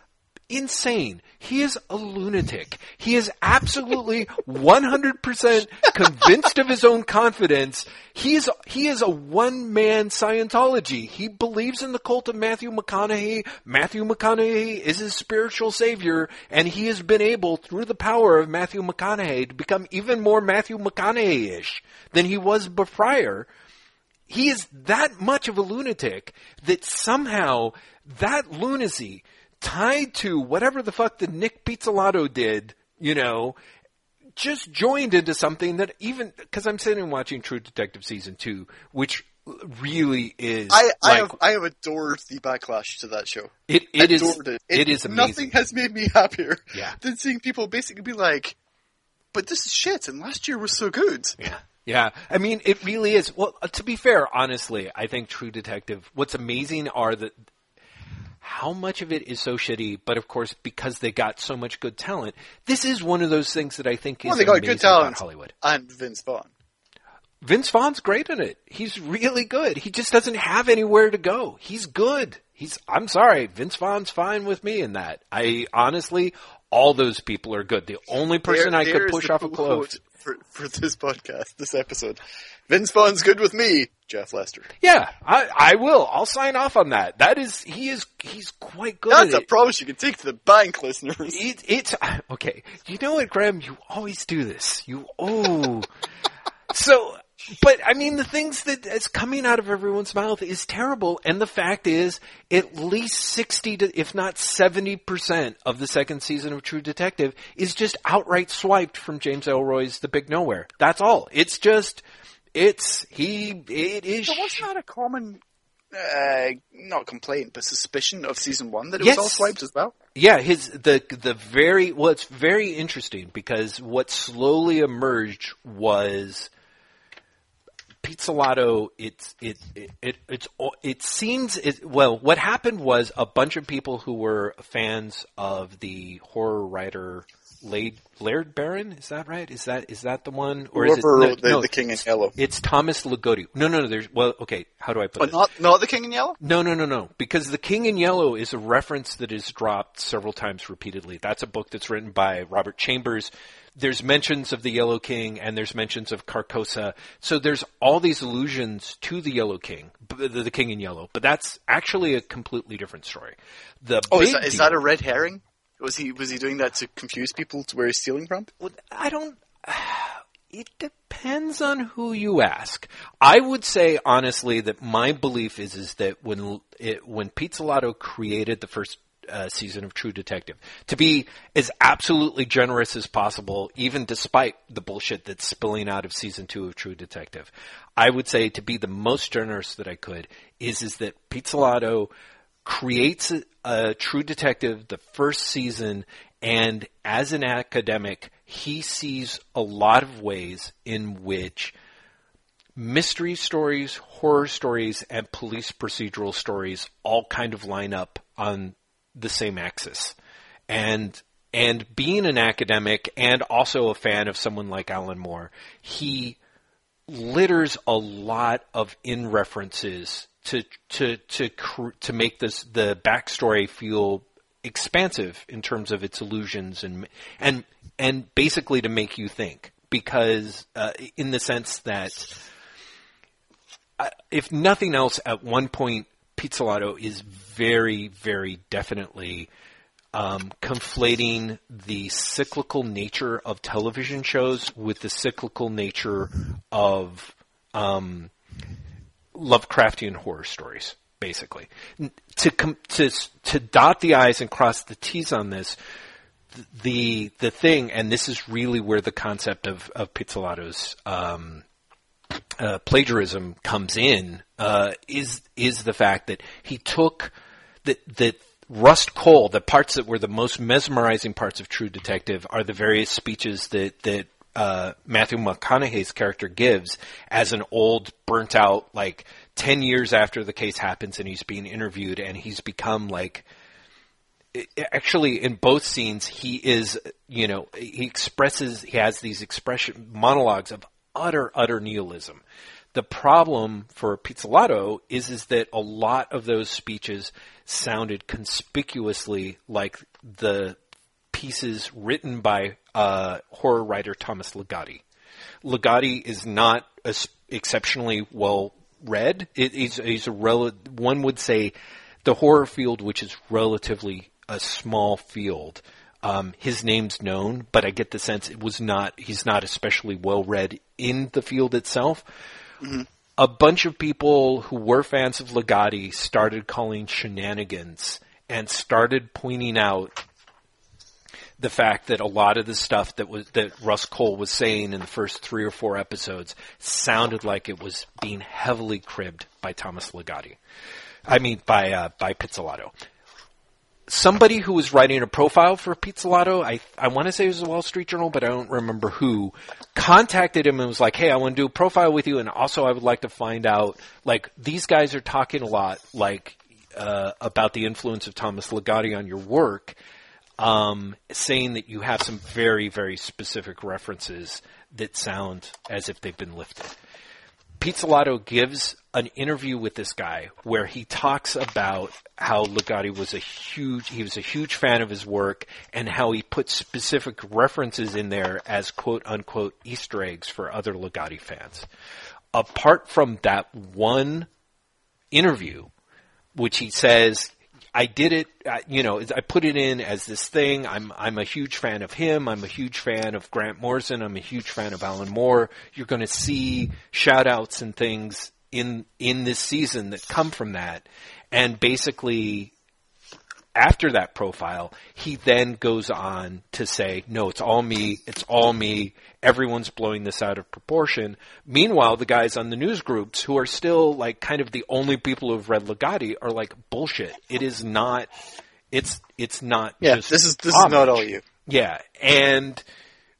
insane. He is a lunatic. He is absolutely 100% convinced of his own confidence. He is, he is a one-man Scientology. He believes in the cult of Matthew McConaughey. Matthew McConaughey is his spiritual savior, and he has been able, through the power of Matthew McConaughey, to become even more Matthew McConaughey-ish than he was before he is that much of a lunatic that somehow that lunacy tied to whatever the fuck that Nick Pizzolatto did, you know, just joined into something that even because I'm sitting and watching True Detective season two, which really is I, I like, have I have adored the backlash to that show. it it is adored it. it is amazing. Nothing has made me happier Yeah. than seeing people basically be like, "But this is shit," and last year was so good. Yeah. Yeah. I mean, it really is. Well, to be fair, honestly, I think True Detective, what's amazing are the, how much of it is so shitty, but of course, because they got so much good talent, this is one of those things that I think is Well, they got good talent about Hollywood. and Vince Vaughn. Vince Vaughn's great in it. He's really good. He just doesn't have anywhere to go. He's good. He's, I'm sorry, Vince Vaughn's fine with me in that. I honestly, all those people are good. The only person There- I could push off a cliff. For for this podcast, this episode. Vince Vaughn's good with me, Jeff Lester. Yeah, I, I will. I'll sign off on that. That is, he is, he's quite good That's at a it. promise you can take to the bank, listeners. It, it's okay. You know what, Graham? You always do this. You oh. [laughs] so, but I mean, the things that is coming out of everyone's mouth is terrible, and the fact is, at least sixty to, if not seventy percent, of the second season of True Detective is just outright swiped from James Ellroy's The Big Nowhere. That's all. It's just, it's he. It is. So wasn't that a common, uh, not complaint, but suspicion of season one that it Yes. was all swiped as well? Yeah, his the the very well, it's very interesting because what slowly emerged was Pizzolatto. It's it it, it it's it seems it, well. What happened was a bunch of people who were fans of the horror writer Laird, Laird Barron. Is that right? Is that is that the one? Or is it, Whoever no, the, no, the King in Yellow. It's Thomas Ligotti. No, no, no. There's well, okay. How do I put But it? not not the King in Yellow. No, no, no, no. Because The King in Yellow is a reference that is dropped several times repeatedly. That's a book that's written by Robert Chambers. There's mentions of the Yellow King and there's mentions of Carcosa. So there's all these allusions to the Yellow King, the, the King in Yellow. But that's actually a completely different story. The Oh, is that, is that a red herring? Was he was he doing that to confuse people to where he's stealing from? Well, I don't. [sighs] It depends on who you ask. I would say honestly that my belief is is that when it, when Pizzolatto created the first uh, season of True Detective, to be as absolutely generous as possible, even despite the bullshit that's spilling out of season two of True Detective, I would say to be the most generous that I could is is that Pizzolatto creates a, a True Detective the first season, and as an academic, he sees a lot of ways in which mystery stories, horror stories, and police procedural stories all kind of line up on the same axis. And and being an academic and also a fan of someone like Alan Moore, he litters a lot of in references to to to to make this the backstory feel expansive in terms of its illusions and and and basically to make you think because uh, in the sense that uh, if nothing else at one point Pizzolatto is very very definitely um, conflating the cyclical nature of television shows with the cyclical nature of um, Lovecraftian horror stories, basically. To com- to to dot the i's and cross the t's on this, the the thing, and this is really where the concept of of um, uh, plagiarism comes in, uh, is is the fact that he took that that Rust Cohle, the parts that were the most mesmerizing parts of True Detective, are the various speeches that that uh, Matthew McConaughey's character gives as an old, burnt out, like ten years after the case happens, and he's being interviewed, and he's become like actually in both scenes he is you know he expresses he has these expression monologues of utter utter nihilism the problem for Pizzolatto is is that a lot of those speeches sounded conspicuously like the pieces written by uh, horror writer Thomas Ligotti. Ligotti is not exceptionally well read. It, he's, he's a rel- one would say the horror field, which is relatively a small field. Um, his name's known, but I get the sense it was not. He's not especially well read in the field itself. A bunch of people who were fans of Ligotti started calling shenanigans and started pointing out the fact that a lot of the stuff that was that Rust Cohle was saying in the first three or four episodes sounded like it was being heavily cribbed by Thomas Ligotti. I mean, by uh, by Pizzolatto. Somebody who was writing a profile for Pizzolatto, I I want to say it was the Wall Street Journal, but I don't remember who, contacted him and was like, "Hey, I want to do a profile with you, and also I would like to find out like these guys are talking a lot like uh, about the influence of Thomas Ligotti on your work." um, saying that you have some very, very specific references that sound as if they've been lifted. Pizzolatto gives an interview with this guy where he talks about how Ligotti was a huge, he was a huge fan of his work and how he put specific references in there as quote unquote Easter eggs for other Ligotti fans. Apart from that one interview, which he says I did it, uh, you know, I put it in as this thing. I'm I'm a huge fan of him. I'm a huge fan of Grant Morrison. I'm a huge fan of Alan Moore. You're going to see shout outs and things in in this season that come from that. And basically after that profile, he then goes on to say, no, it's all me. It's all me. Everyone's blowing this out of proportion. Meanwhile, the guys on the news groups who are still like kind of the only people who've read Ligotti are like, bullshit. It is not, it's, it's not Yeah, just this is this is not all you. Yeah, and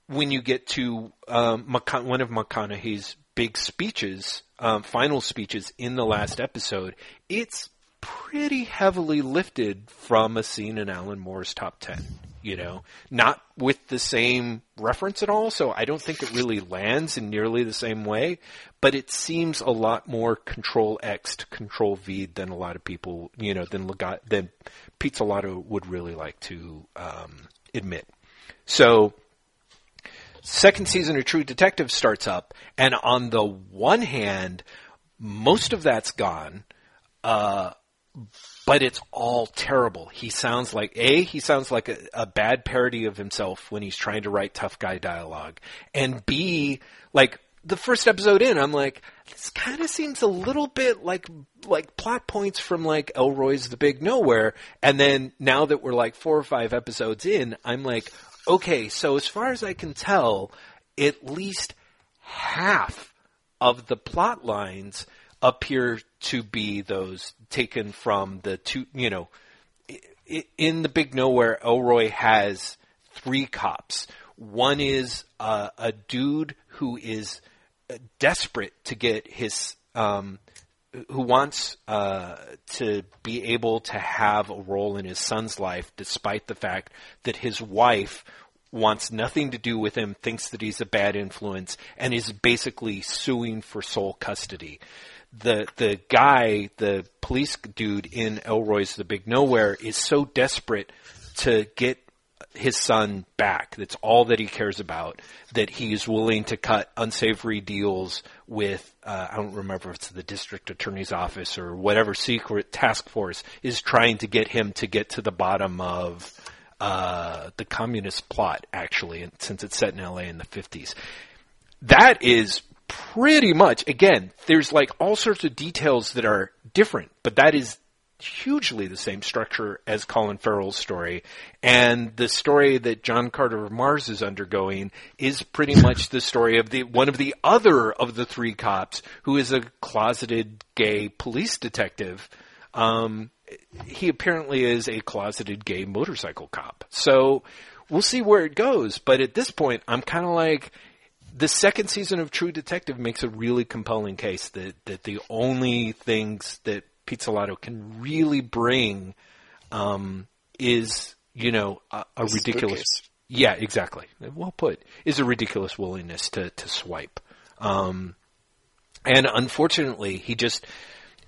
when you get to um, one of McConaughey's big speeches, um, final speeches in the last episode, it's pretty heavily lifted from a scene in Alan Moore's top ten. you know, not with the same reference at all. So I don't think it really lands in nearly the same way, but it seems a lot more control X to control V than a lot of people, you know, than than Pizzolatto would really like to um, admit. So second season of True Detective starts up, and on the one hand, most of that's gone. Uh, but it's all terrible. He sounds like a he sounds like a, a, bad parody of himself when he's trying to write tough guy dialogue, and b like the first episode in, I'm like this kind of seems a little bit like like plot points from like Ellroy's The Big Nowhere, and then now that we're like four or five episodes in, I'm like okay, so as far as I can tell, at least half of the plot lines appear to be those taken from the two, you know, in the big nowhere, Ellroy has three cops. One is uh, a dude who is desperate to get his, um, who wants uh, to be able to have a role in his son's life, despite the fact that his wife wants nothing to do with him, thinks that he's a bad influence, and is basically suing for sole custody. The the guy, the police dude in Ellroy's The Big Nowhere, is so desperate to get his son back. That's all that he cares about. That he's willing to cut unsavory deals with, uh, I don't remember if it's the district attorney's office or whatever secret task force is trying to get him to get to the bottom of uh, the communist plot, actually, since it's set in LA in the 50s. That is pretty much, again, there's like all sorts of details that are different, but that is hugely the same structure as Colin Farrell's story. And the story that John Carter of Mars is undergoing is pretty [laughs] much the story of the one of the other of the three cops who is a closeted gay police detective. Um, he apparently is a closeted gay motorcycle cop. So we'll see where it goes. But at this point, I'm kind of like, the second season of True Detective makes a really compelling case that, that the only things that Pizzolatto can really bring um, is, you know, a, a ridiculous. Yeah, exactly. Well put. Is a ridiculous willingness to to swipe. Um, and unfortunately, he just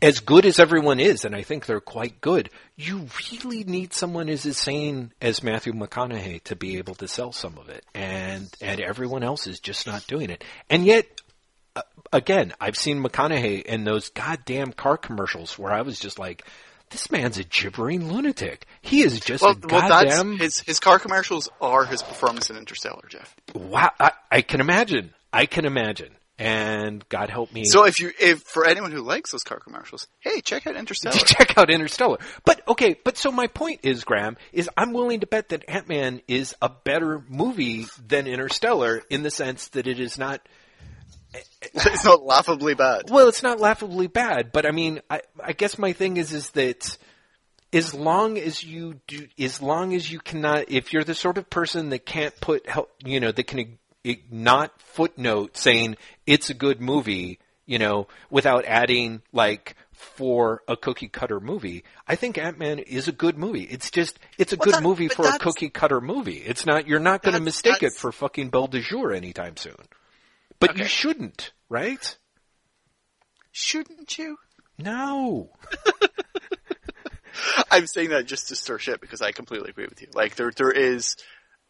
as good as everyone is, and I think they're quite good, you really need someone as insane as Matthew McConaughey to be able to sell some of it, and and everyone else is just not doing it. And yet, uh, again, I've seen McConaughey in those goddamn car commercials where I was just like, this man's a gibbering lunatic. He is just well, a goddamn. Well, his his car commercials are his performance in Interstellar, Jeff. Wow, I, I can imagine. I can imagine and God help me. So if you, if for anyone who likes those car commercials, hey, check out Interstellar. [laughs] check out Interstellar. But okay, but so my point is, Graham, is I'm willing to bet that Ant Man is a better movie than Interstellar in the sense that it is not. [laughs] it's not laughably bad. Well, it's not laughably bad, but I mean, I, I guess my thing is, is that as long as you do, as long as you cannot, if you're the sort of person that can't put, help, you know, that can not footnote saying it's a good movie, you know, without adding like for a cookie cutter movie. I think Ant Man is a good movie. It's just it's a well, good that, movie for a cookie cutter movie. It's not you're not going to mistake it for fucking Belle de Jour anytime soon. But okay. you shouldn't, right? Shouldn't you? No. [laughs] I'm saying that just to stir shit because I completely agree with you. Like there there is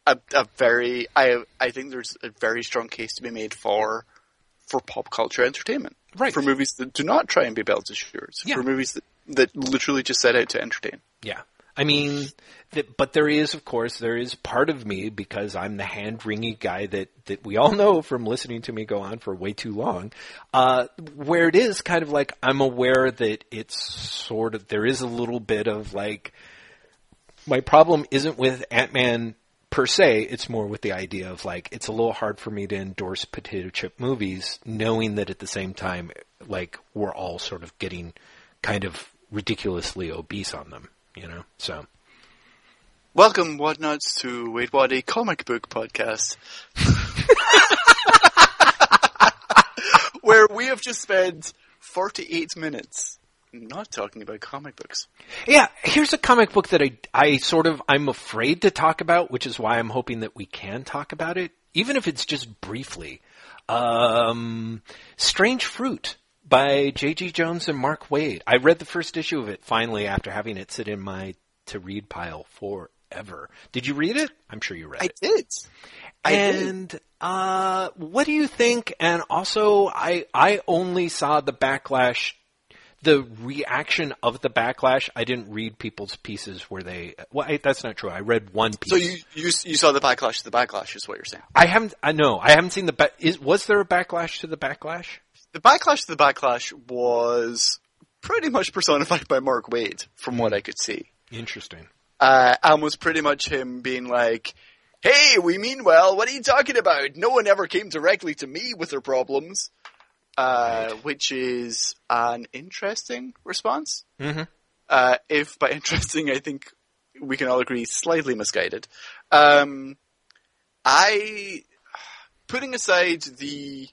a, a very I I think there's a very strong case to be made for for pop culture entertainment. Right. For movies that do not try and be Belle de Jours. Yeah. For movies that, that literally just set out to entertain. Yeah. I mean, but there is, of course, there is part of me because I'm the hand wringy guy that, that we all know from listening to me go on for way too long, uh, where it is kind of like I'm aware that it's sort of, there is a little bit of like, my problem isn't with Ant-Man per se, it's more with the idea of like it's a little hard for me to endorse potato chip movies, knowing that at the same time, like we're all sort of getting kind of ridiculously obese on them, you know. So, welcome, whatnots, to Wait What, a comic book podcast, [laughs] [laughs] where we have just spent forty-eight minutes not talking about comic books. Yeah, here's a comic book that I, I sort of, I'm afraid to talk about, which is why I'm hoping that we can talk about it, even if it's just briefly. Um, Strange Fruit by J.G. Jones and Mark Waid. I read the first issue of it finally after having it sit in my to read pile forever. Did you read it? I'm sure you read I it. did. I did. and uh, what do you think? And also, I I only saw the backlash, the reaction of the backlash. I didn't read people's pieces where they. Well, I, that's not true. I read one piece. So you, you you saw the backlash to the backlash is what you're saying. I haven't. I know. I haven't seen the. Ba- is was there a backlash to the backlash? The backlash to the backlash was pretty much personified by Mark Waid, from what I could see. Interesting. Uh, and was pretty much him being like, "Hey, we mean well. What are you talking about? No one ever came directly to me with their problems." Uh, which is an interesting response. Mm-hmm. Uh, if by [laughs] interesting, I think we can all agree slightly misguided. Um, I, putting aside the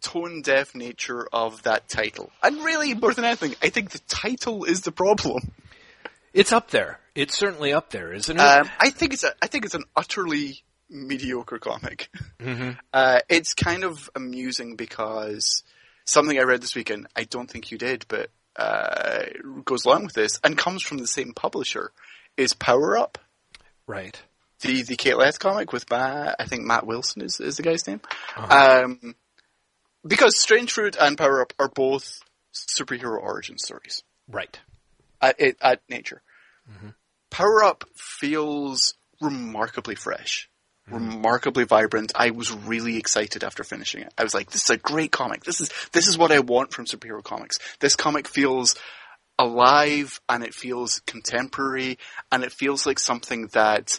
tone deaf nature of that title, and really more than anything, I think the title is the problem. It's up there. It's certainly up there, isn't it? Um, I think it's a, I think it's an utterly mediocre comic. mm-hmm. Uh, it's kind of amusing because something I read this weekend, I don't think you did, but uh, goes along with this and comes from the same publisher, is Power Up. Right. The the Kate Leth comic with Matt, I think Matt Wilson is, is the guy's name. Uh-huh. Um, because Strange Fruit and Power Up are both superhero origin stories Right. at, at, at nature. Mhm. Power Up feels remarkably fresh, remarkably vibrant. I was really excited after finishing it. I was like, "This is a great comic. This is this is what I want from superhero comics. This comic feels alive and it feels contemporary and it feels like something that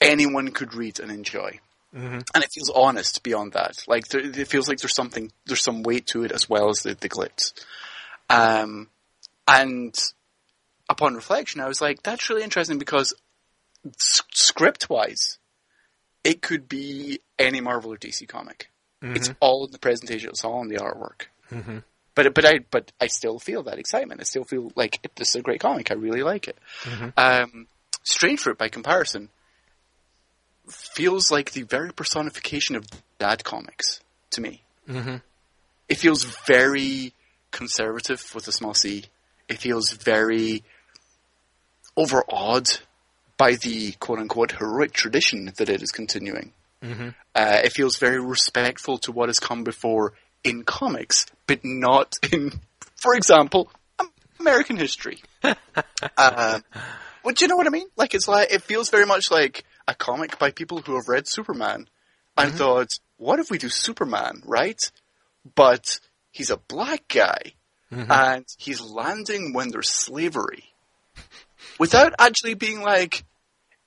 anyone could read and enjoy." Mm-hmm. And it feels honest beyond that. Like there, it feels like there's something, there's some weight to it as well as the, the glitz. Um, and upon reflection, I was like, that's really interesting because script wise, it could be any Marvel or DC comic. It's all in the presentation. It's all in the artwork. Mhm. But but I but I still feel that excitement. I still feel like this is a great comic. I really like it. Um, Strange Fruit, by comparison, feels like the very personification of dad comics to me. Mm-hmm. It feels very conservative with a small c. It feels very overawed by the quote unquote heroic tradition that it is continuing. Mm-hmm. Uh, it feels very respectful to what has come before in comics, but not in, for example, American history. [laughs] uh, well, do you know what I mean? Like it's like it feels very much like a comic by people who have read Superman and thought, "What if we do Superman, right? But he's a black guy, and he's landing when there's slavery." Without actually being like,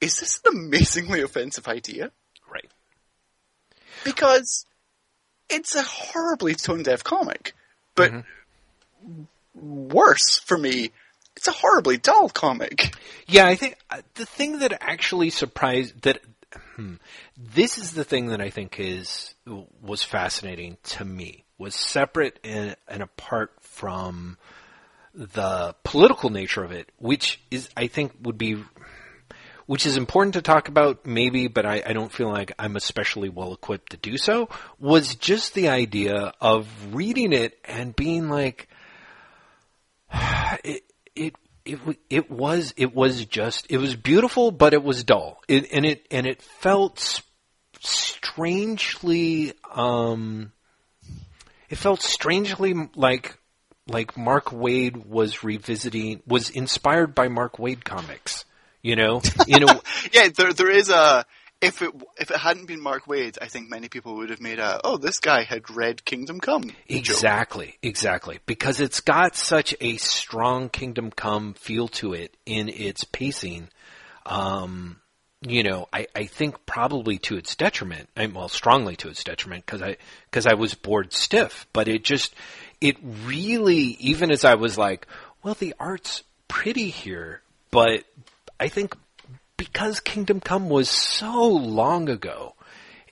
is this an amazingly offensive idea? Right. because it's a horribly tone deaf comic. But worse for me, it's a horribly dull comic. Yeah, I think uh, the thing that actually surprised that hmm, this is the thing that I think is was fascinating to me was separate and, and apart from the political nature of it, which is I think would be which is important to talk about maybe, but I, I don't feel like I'm especially well equipped to do so, was just the idea of reading it and being like, [sighs] it, it, it, it was, it was just, it was beautiful, but it was dull. It, and it, and it felt strangely, um, it felt strangely like, like Mark Waid was revisiting, was inspired by Mark Waid comics. You know, [laughs] in a, Yeah, there there is a if it if it hadn't been Mark Waid, I think many people would have made a oh this guy had read Kingdom Come. joke. Exactly, exactly. Because it's got such a strong Kingdom Come feel to it in its pacing. Um, you know, I, I think probably to its detriment, and well, strongly to its detriment, because I because I was bored stiff. But it just, it really, even as I was like, well, the art's pretty here, but I think because Kingdom Come was so long ago,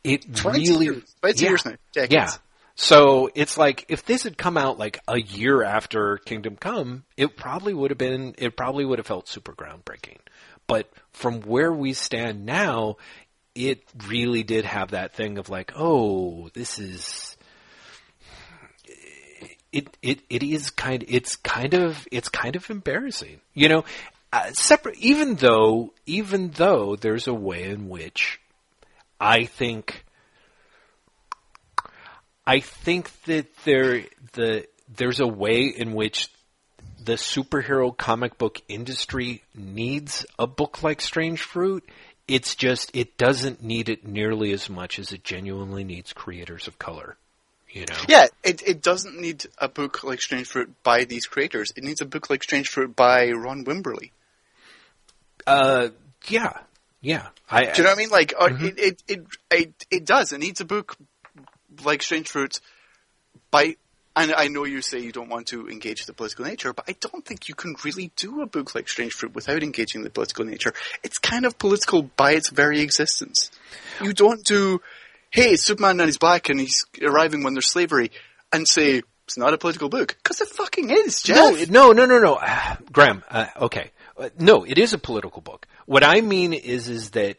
it 20 really years. 20 yeah, years now. Decades. yeah. So it's like if this had come out like a year after Kingdom Come, it probably would have been it probably would have felt super groundbreaking. But from where we stand now, it really did have that thing of like, oh, this is it it it is kind it's kind of it's kind of embarrassing. You know, uh, separate even though even though there's a way in which I think I think that there the there's a way in which the superhero comic book industry needs a book like Strange Fruit. It's just it doesn't need it nearly as much as it genuinely needs creators of color. You know? Yeah, it it doesn't need a book like Strange Fruit by these creators. It needs a book like Strange Fruit by Ron Wimberly. Uh, yeah, yeah. I, Do you know what I mean? Like, uh, it, it, it, it, it does. It needs a book like Strange Fruit by, and I know you say you don't want to engage the political nature, but I don't think you can really do a book like Strange Fruit without engaging the political nature. It's kind of political by its very existence. You don't do, hey, Superman and he's black and he's arriving when there's slavery, and say, it's not a political book. Because it fucking is, Jeff. No, no, no, no, no. [sighs] Ah, Graham, uh, okay. Uh, no, it is a political book. What I mean is, is that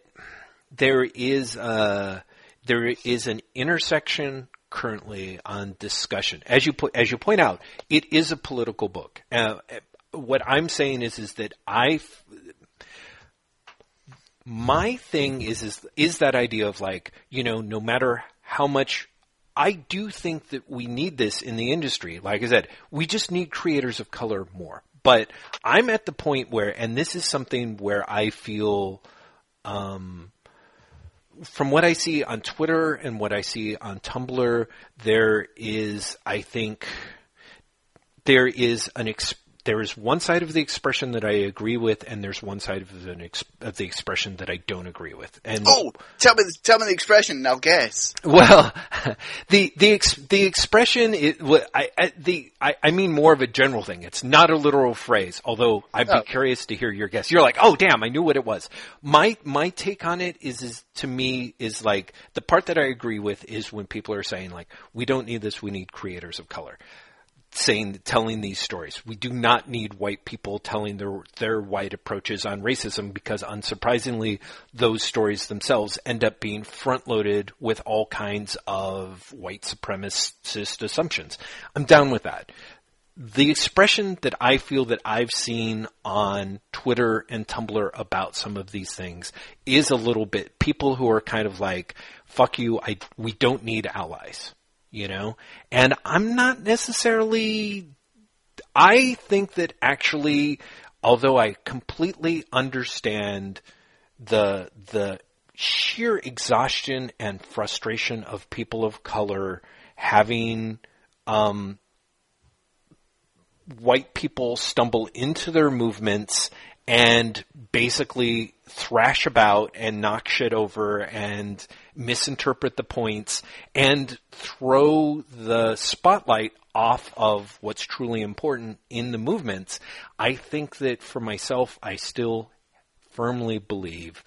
there is, uh, there is an intersection currently on discussion. As you put, as you point out, it is a political book. Uh, what I'm saying is, is that I, my thing is, is, is that idea of like, you know, no matter how much I do think that we need this in the industry. Like I said, we just need creators of color more. But I'm at the point where, and this is something where I feel, um, from what I see on Twitter and what I see on Tumblr, there is, I think, there is an ex- there is one side of the expression that I agree with, and there's one side of, an ex- of the expression that I don't agree with. And Oh, tell me, tell me the expression. Now guess. well, [laughs] the the ex, the expression is I, I the I, I mean more of a general thing. It's not a literal phrase. Although I'd be Oh. curious to hear your guess. You're like, oh damn, I knew what it was. My my take on it is is to me is like the part that I agree with is when people are saying like we don't need this, we need creators of color saying telling these stories. We do not need white people telling their their white approaches on racism because unsurprisingly those stories themselves end up being front loaded with all kinds of white supremacist assumptions. I'm down with that. The expression that I feel that I've seen on Twitter and Tumblr about some of these things is a little bit people who are kind of like, fuck you, I, we don't need allies you know? And I'm not necessarily, I think that actually, although I completely understand the, the sheer exhaustion and frustration of people of color having, um, white people stumble into their movements and basically thrash about and knock shit over and misinterpret the points and throw the spotlight off of what's truly important in the movements. I think that for myself, I still firmly believe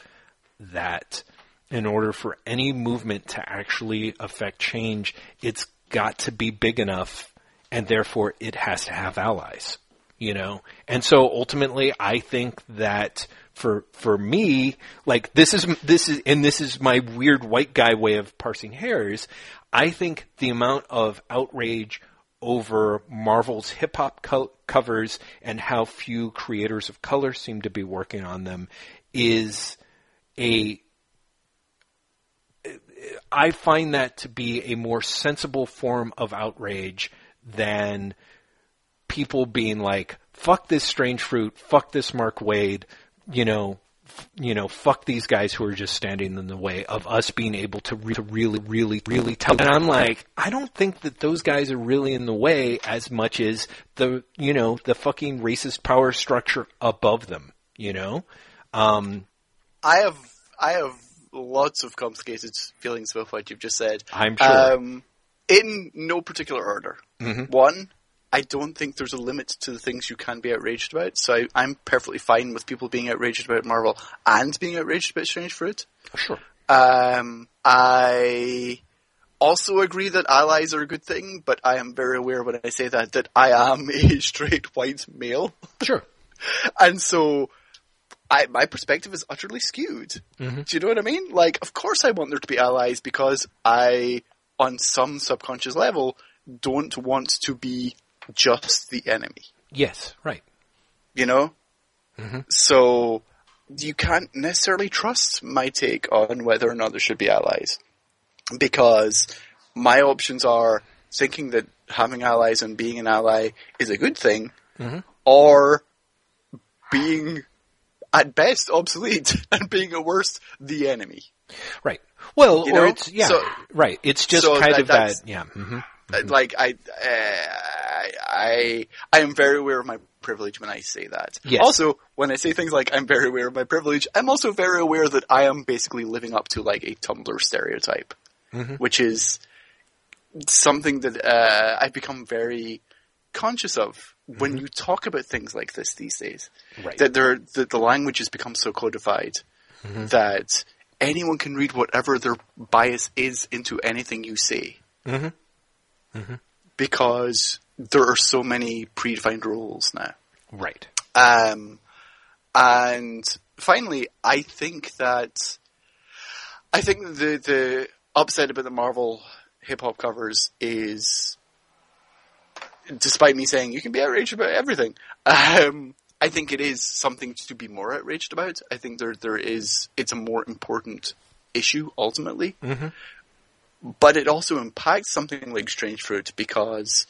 that in order for any movement to actually affect change, it's got to be big enough and therefore it has to have allies you know? And so ultimately i think that for for me like this is this is and this is my weird white guy way of parsing hairs i think the amount of outrage over marvel's hip hop co- covers and how few creators of color seem to be working on them is a I find that to be a more sensible form of outrage than people being like, fuck this strange fruit, fuck this Mark Waid, you know, f- you know, fuck these guys who are just standing in the way of us being able to, re- to really, really, really tell. And I'm like, I don't think that those guys are really in the way as much as the, you know, the fucking racist power structure above them, you know? Um, I have, I have lots of complicated feelings about what you've just said. I'm sure. Um, in no particular order. Mhm. One, I don't think there's a limit to the things you can be outraged about. So I, I'm perfectly fine with people being outraged about Marvel and being outraged about Strange Fruit. sure. Um, I also agree that allies are a good thing, but I am very aware when I say that that I am [laughs] a straight white male, Sure. [laughs] and so I my perspective is utterly skewed. Mm-hmm. Do you know what I mean? Like, of course I want there to be allies because I, on some subconscious level, don't want to be just the enemy. Yes. Right. You know? Mhm. So, you can't necessarily trust my take on whether or not there should be allies. Because my options are thinking that having allies and being an ally is a good thing, Mhm. or being, at best, obsolete, [laughs] and being at worst, the enemy. Right. Well, You or know? it's yeah. So- right. It's just so kind that- of that. Yeah. hmm Uh, Like I, uh, I, I am very aware of my privilege when I say that. Yes. Also, when I say things like I'm very aware of my privilege, I'm also very aware that I am basically living up to like a Tumblr stereotype, Mhm. which is something that uh, I've become very conscious of when you talk about things like this these days. Right. That there, that the language has become so codified that anyone can read whatever their bias is into anything you say hmm because there are so many predefined rules now. Right. Um, and finally, I think that I think the the upside about the Marvel hip hop covers is, despite me saying you can be outraged about everything, um, I think it is something to be more outraged about. I think there there is it's a more important issue ultimately hmm but it also impacts something like Strange Fruit because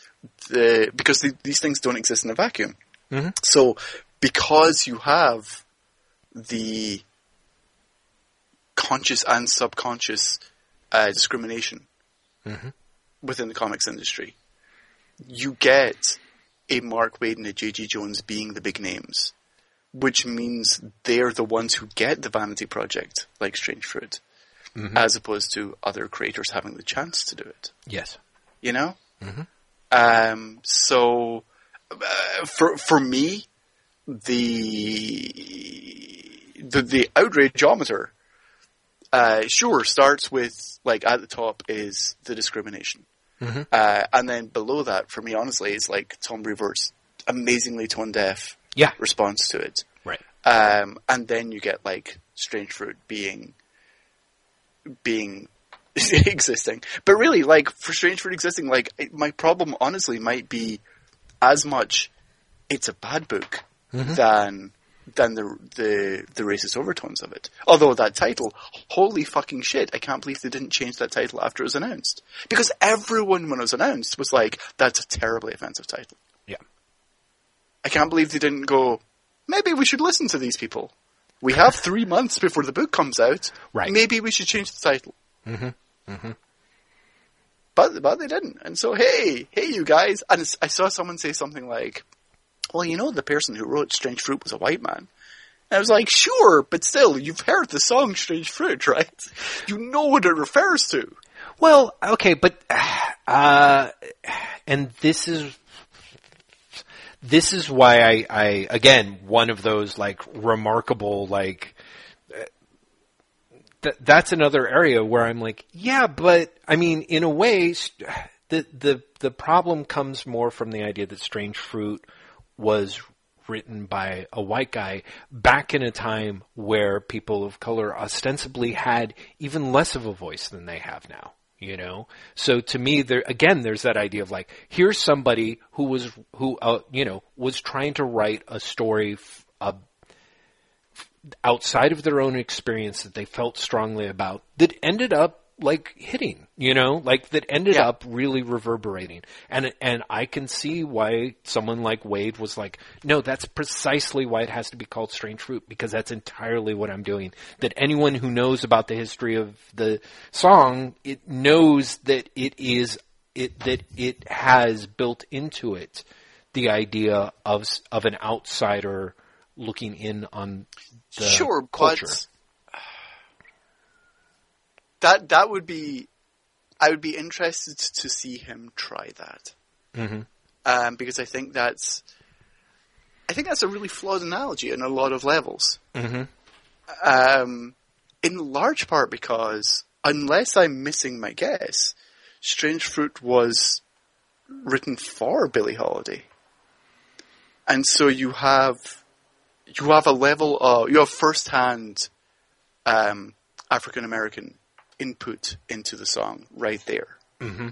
the because the, these things don't exist in a vacuum. Mhm. So because you have the conscious and subconscious uh, discrimination Mhm. within the comics industry, you get a Mark Waid and a J.G. Jones being the big names, which means they're the ones who get the vanity project like Strange Fruit Mhm. as opposed to other creators having the chance to do it. Yes. You know? Mhm. Um, so, uh, for, for me, the, the, the outrageometer, uh, sure starts with, like, at the top is the discrimination. Mhm. Uh, and then below that, for me, honestly, is like Tom Brevoort's amazingly tone deaf Yeah. response to it. Right. Um, and then you get like Strange Fruit being being [laughs] existing. But really, like for Strange Fruit existing, like it- my problem honestly might be as much it's a bad book mm-hmm. than than the the the racist overtones of it. Although that title, holy fucking shit, I can't believe they didn't change that title after it was announced. Because everyone when it was announced was like, that's a terribly offensive title. Yeah. I can't believe they didn't go, maybe we should listen to these people. We have three months before the book comes out. Right. Maybe we should change the title. Mm-hmm. Mm-hmm. But, but they didn't. And so, hey, hey you guys. And I saw someone say something like, well, you know, the person who wrote Strange Fruit was a white man. And I was like, sure, but still, you've heard the song Strange Fruit, [laughs] right? You know what it refers to. Well, okay, but [sighs] uh, and this is this is why I, I again one of those like remarkable like uh, th- that's another area where I'm like, yeah, but I mean, in a way, st- the the the problem comes more from the idea that Strange Fruit was written by a white guy back in a time where people of color ostensibly had even less of a voice than they have now you know? So to me there again there's that idea of like here's somebody who was who uh, you know was trying to write a story f- uh, outside of their own experience that they felt strongly about that ended up like hitting, you know, like that ended Yeah. up really reverberating. And and I can see why someone like Waid was like, no, that's precisely why it has to be called Strange Fruit because that's entirely what I'm doing. That anyone who knows about the history of the song, it knows that it is it that it has built into it the idea of of an outsider looking in on the sure, culture. but that that would be. I would be interested to see him try that. hmm um, because I think that's I think that's a really flawed analogy on a lot of levels. hmm Um, in large part because unless I'm missing my guess, Strange Fruit was written for Billie Holiday, and so you have you have a level of you have first hand um, African American input into the song right there, Mm-hmm.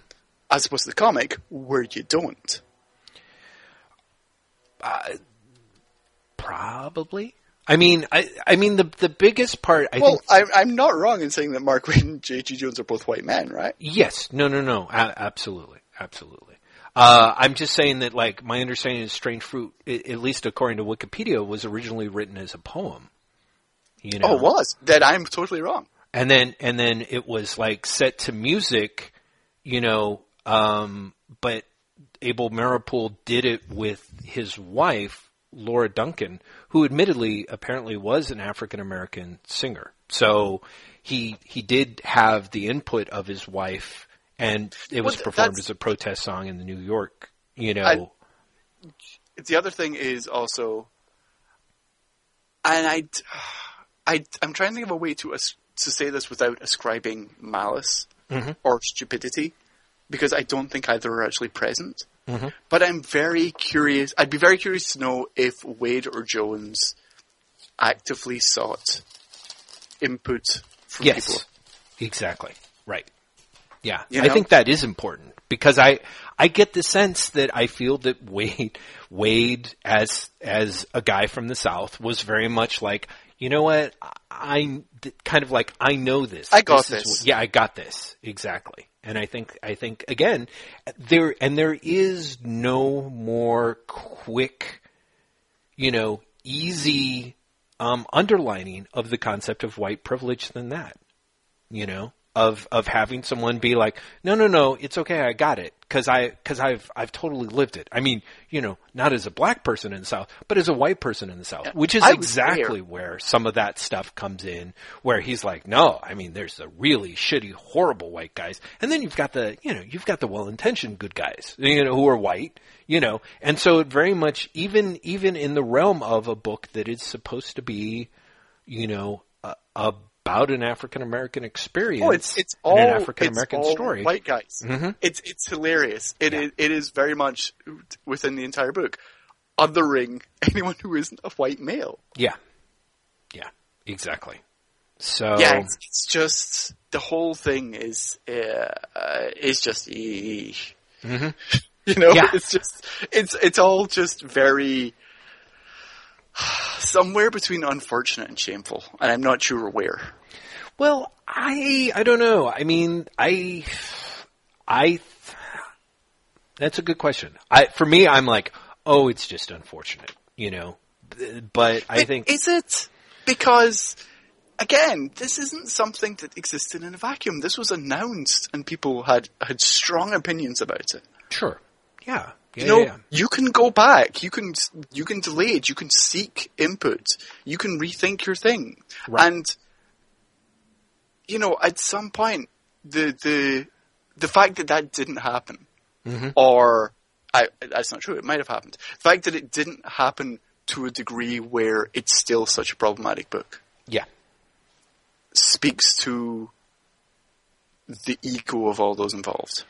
as opposed to the comic where you don't. Probably. I mean, I I mean the the biggest part. I well, think I'm, I'm not wrong in saying that Mark Waid [laughs] and J.G. Jones are both white men, right? Yes. No, no, no. A- absolutely. Absolutely. Uh, I'm just saying that, like, my understanding is Strange Fruit, i- at least according to Wikipedia, was originally written as a poem. You know? Oh, it was. Then I'm totally wrong. And then and then it was like set to music, you know. Um, but Abel Meeropol did it with his wife Laura Duncan, who admittedly apparently was an African American singer. So he he did have the input of his wife, and it was Well, performed as a protest song in the New York. You know, I- the other thing is also, and I, I, I'm trying to think of a way to to say this without ascribing malice Mhm. or stupidity, because I don't think either are actually present. Mhm. But I'm very curious. I'd be very curious to know if Waid or Jones actively sought input from yes, people. exactly, right. Yeah, You I think that is important because I I get the sense that I feel that Waid Waid as as a guy from the South was very much like you know what? I kind of like I know this. I got is this. what- yeah I got this. Exactly. And I think I think again there and there is no more quick you know easy um, underlining of the concept of white privilege than that you know, of of having someone be like, no, no, no, it's okay, I got it, because I because I've I've totally lived it. I mean, you know, not as a black person in the South, but as a white person in the South, Yeah. which is exactly where some of that stuff comes in, where he's like, no, I mean, there's the really shitty, horrible white guys, and then you've got the you know you've got the well-intentioned good guys, you know, who are white, you know, and so it very much even even in the realm of a book that is supposed to be, you know, a, about an African American experience. Oh, it's it's all an African American story. White guys. Mhm. It's it's hilarious. It Yeah. is- it is very much within the entire book, othering [laughs] anyone who isn't a white male. Yeah, yeah, exactly. So Yeah, it's, it's just the whole thing is uh, is just. Mhm. [laughs] you know Yeah. it's just it's it's all just very [sighs] somewhere between unfortunate and shameful, and I'm not sure where. well, I I don't know. I mean, I I that's a good question. I for me, I'm like, oh, it's just unfortunate, you know. But I think is it because again, this isn't something that existed in a vacuum. This was announced, and people had had strong opinions about it. sure, yeah, yeah, You know, yeah, you can go back. You can you can delay it. You can seek input. You can rethink your thing. Right. And you know, at some point, the the the fact that that didn't happen, Mhm. or I, that's not true. It might have happened. The fact that it didn't happen to a degree where it's still such a problematic book yeah. speaks to the ego of all those involved.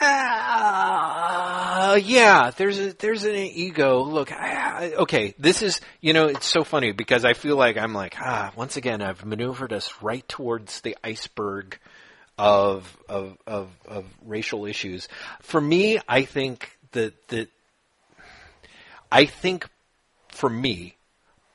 Uh, yeah, there's a there's an ego. Look, I, I, okay, this is you know it's so funny because I feel like I'm like ah once again I've maneuvered us right towards the iceberg of of of, of racial issues. For me, I think that that I think for me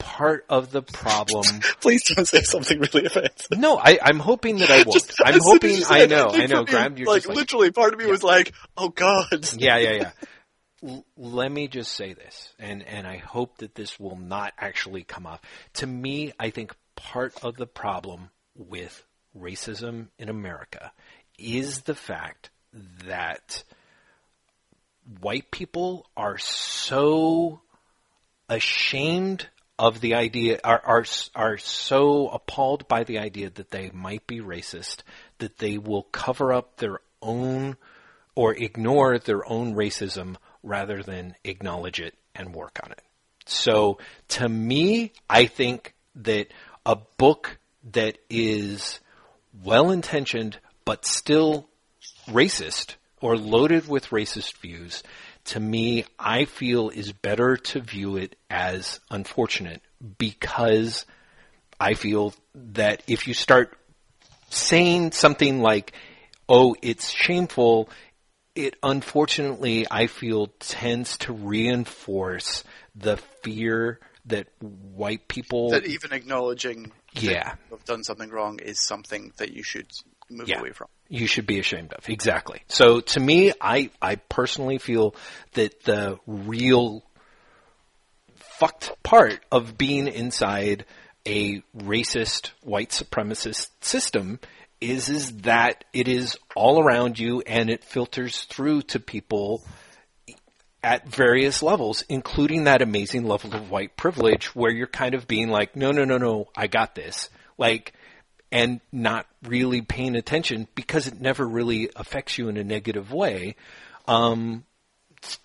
part of the problem. [laughs] Please don't say something really offensive. No, I, I'm hoping that I [laughs] won't. Just- I'm as soon as hoping. I know. I know. Graeme, you're like, like literally, part of me was like, "Oh God." yeah, yeah, yeah. [laughs] L- let me just say this, and and I hope that this will not actually come off. To me, I think part of the problem with racism in America is the fact that white people are so ashamed of the idea are are are so appalled by the idea that they might be racist that they will cover up their own or ignore their own racism rather than acknowledge it and work on it. So to me, I think that a book that is well intentioned but still racist or loaded with racist views, to me, I feel is better to view it as unfortunate because I feel that if you start saying something like, oh, it's shameful, it unfortunately, I feel, tends to reinforce the fear that white people. That even acknowledging yeah. have done something wrong is something that you should move Yeah. away from. you should be ashamed of. Exactly. So to me, I, I personally feel that the real fucked part of being inside a racist white supremacist system is is that it is all around you and it filters through to people at various levels, including that amazing level of white privilege where you're kind of being like, no, no, no, no, I got this. Like, and not really paying attention because it never really affects you in a negative way. Um,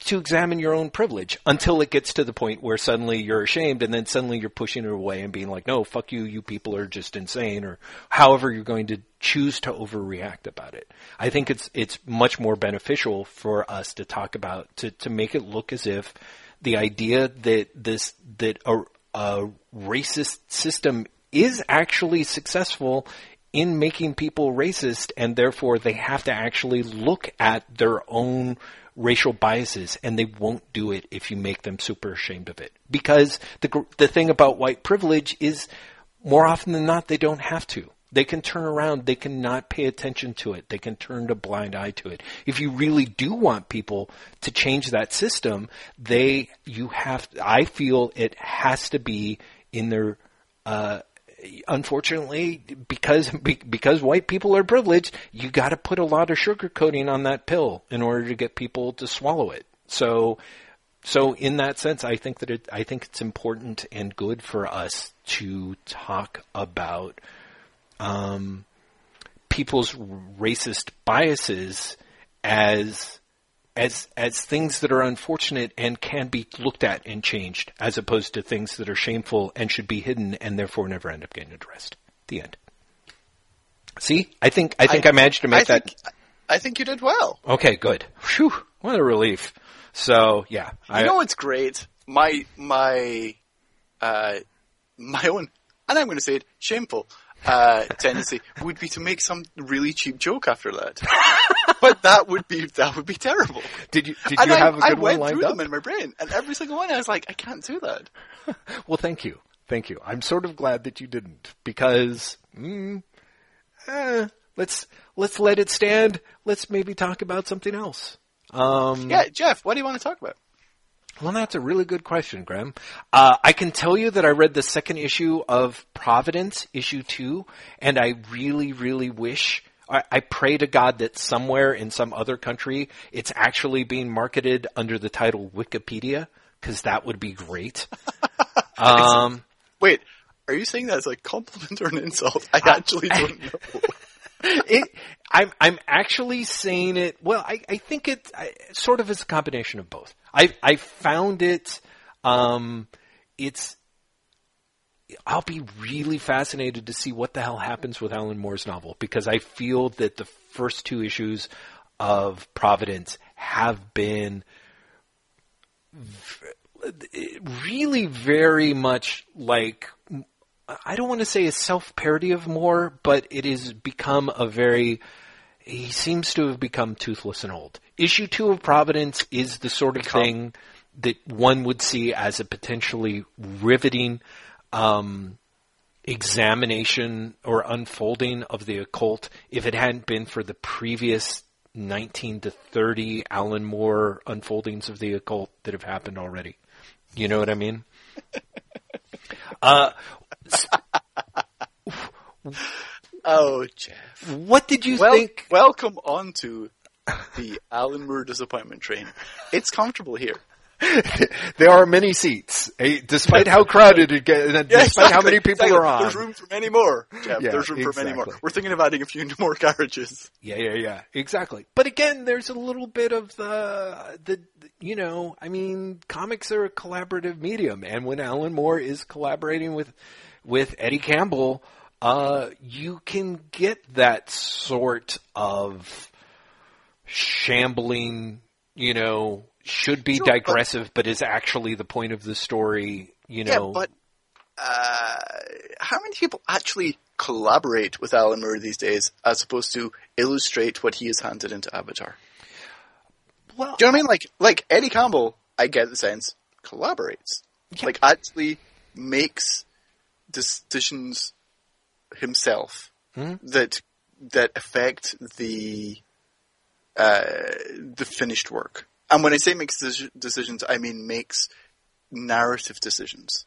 to examine your own privilege until it gets to the point where suddenly you're ashamed and then suddenly you're pushing it away and being like, no, fuck you, you people are just insane or however you're going to choose to overreact about it. I think it's, it's much more beneficial for us to talk about, to, to make it look as if the idea that this, that a, a racist system is actually successful in making people racist and therefore they have to actually look at their own racial biases and they won't do it if you make them super ashamed of it. Because the the thing about white privilege is more often than not they don't have to. They can turn around, they can not pay attention to it, they can turn a blind eye to it. If you really do want people to change that system, they you have I feel it has to be in their uh unfortunately, because be- because white people are privileged, you got to put a lot of sugar coating on that pill in order to get people to swallow it. So, so in that sense, I think that it, I think it's important and good for us to talk about um, people's racist biases as as as things that are unfortunate and can be looked at and changed, as opposed to things that are shameful and should be hidden and therefore never end up getting addressed. The end. See, I think I think I, managed to make I that. think, I think you did well. Okay, good. Phew, what a relief. So yeah, I You know what's great? My my uh, my own, and I'm going to say it, shameful uh, tendency would be to make some really cheap joke after that. [laughs] but that would be that would be terrible. did you did and you I, have a good one went lined through up? them in my brain, and every single one I was like, I can't do that. [laughs] Well, thank you, thank you. I'm sort of glad that you didn't because mm, eh, let's let's let it stand. Let's maybe talk about something else. Um, Yeah, Jeff, what do you want to talk about? Well, that's a really good question, Graeme. Uh, I can tell you that I read the second issue of Providence, issue two, and I really, really wish. I, I pray to God that somewhere in some other country it's actually being marketed under the title Wikipedia, because that would be great. [laughs] um, Wait, are you saying that as a compliment or an insult? I actually don't [laughs] know. it, I'm I'm actually saying it. Well, I, I think it I, sort of is a combination of both. I I found it. Um, it's. I'll be really fascinated to see what the hell happens with Alan Moore's novel because I feel that the first two issues of Providence have been really very much like I don't want to say a self parody of Moore, but it has become a very. He seems to have become toothless and old. Issue two of Providence is the sort of thing that one would see as a potentially riveting um, examination or unfolding of the occult if it hadn't been for the previous 19 to 30 Alan Moore unfoldings of the occult that have happened already. You know what I mean? [laughs] uh, [laughs] Oh, Jeff. what did you Well, think? welcome on to the Alan Moore disappointment train. It's comfortable here. [laughs] there are many seats, eh, despite how crowded it gets, and Yeah, despite how many people exactly. are on. There's room for many more, Jeff. Yeah, There's room for many more. We're thinking of adding a few [laughs] more carriages. Yeah, yeah, yeah, exactly. But again, there's a little bit of the the you know, I mean, comics are a collaborative medium, and when Alan Moore is collaborating with with Eddie Campbell, uh, you can get that sort of shambling, you know, should be Sure, but- digressive, but, is actually the point of the story, you know. Yeah, but uh, how many people actually collaborate with Alan Moore these days, as opposed to illustrate what he has handed into Avatar? well, Do you know what I mean? Like, like Eddie Campbell, I get the sense collaborates, Yeah. like actually makes decisions himself Mhm. that that affect the uh, the finished work. And when I say makes deci- decisions, I mean makes narrative decisions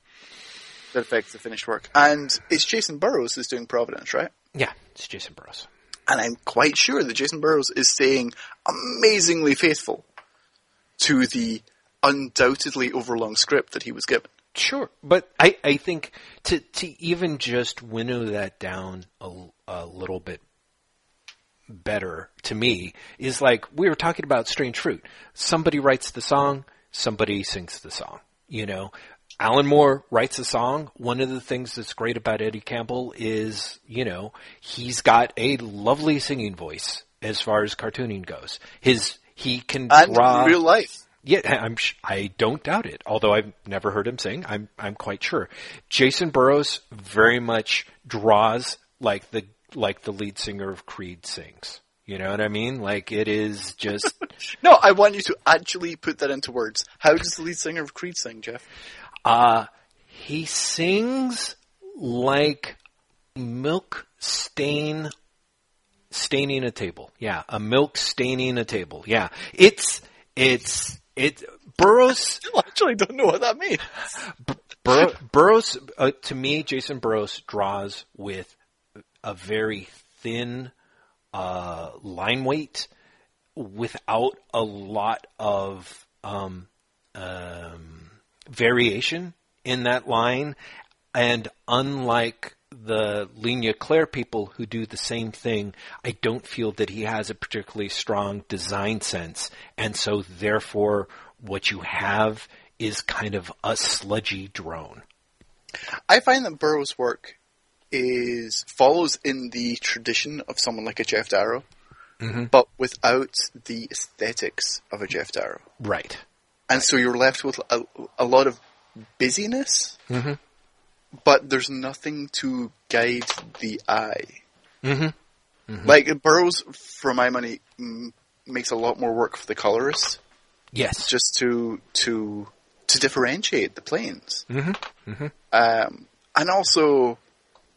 that affect the finished work. And it's Jacen Burrows who's doing Providence, right? yeah, it's Jacen Burrows. And I'm quite sure that Jacen Burrows is staying amazingly faithful to the undoubtedly overlong script that he was given. Sure, but I, I think to to even just winnow that down a, a little bit better to me is like we were talking about Strange Fruit. Somebody writes the song, somebody sings the song. You know, Alan Moore writes a song. One of the things that's great about Eddie Campbell is, you know, he's got a lovely singing voice as far as cartooning goes. His he can And draw real life. Yeah, I'm. I don't doubt it. Although I've never heard him sing, I'm. I'm quite sure. Jacen Burrows very much draws like the like the lead singer of Creed sings. You know what I mean? Like it is just. [laughs] No, I want you to actually put that into words. How does the lead singer of Creed sing, Jeff? uh he sings like milk stain staining a table. Yeah, a milk staining a table. Yeah, it's it's it. Burrows I actually don't know what that means. Bur- Burrows, uh, to me, Jacen Burrows draws with a very thin uh, line weight without a lot of um, um, variation in that line. And unlike the Ligne Claire people who do the same thing, I don't feel that he has a particularly strong design sense. And so, therefore, what you have is kind of a sludgy drone. I find that Burrows' work is follows in the tradition of someone like a Geof Darrow, mm-hmm. but without the aesthetics of a Geof Darrow. Right. And so you're left with a, a lot of busyness, mm-hmm. But there's nothing to guide the eye. Mm-hmm. Like Burrows, for my money, m- makes a lot more work for the colorist Yes. just to to to differentiate the planes. Mm-hmm. Um, and also,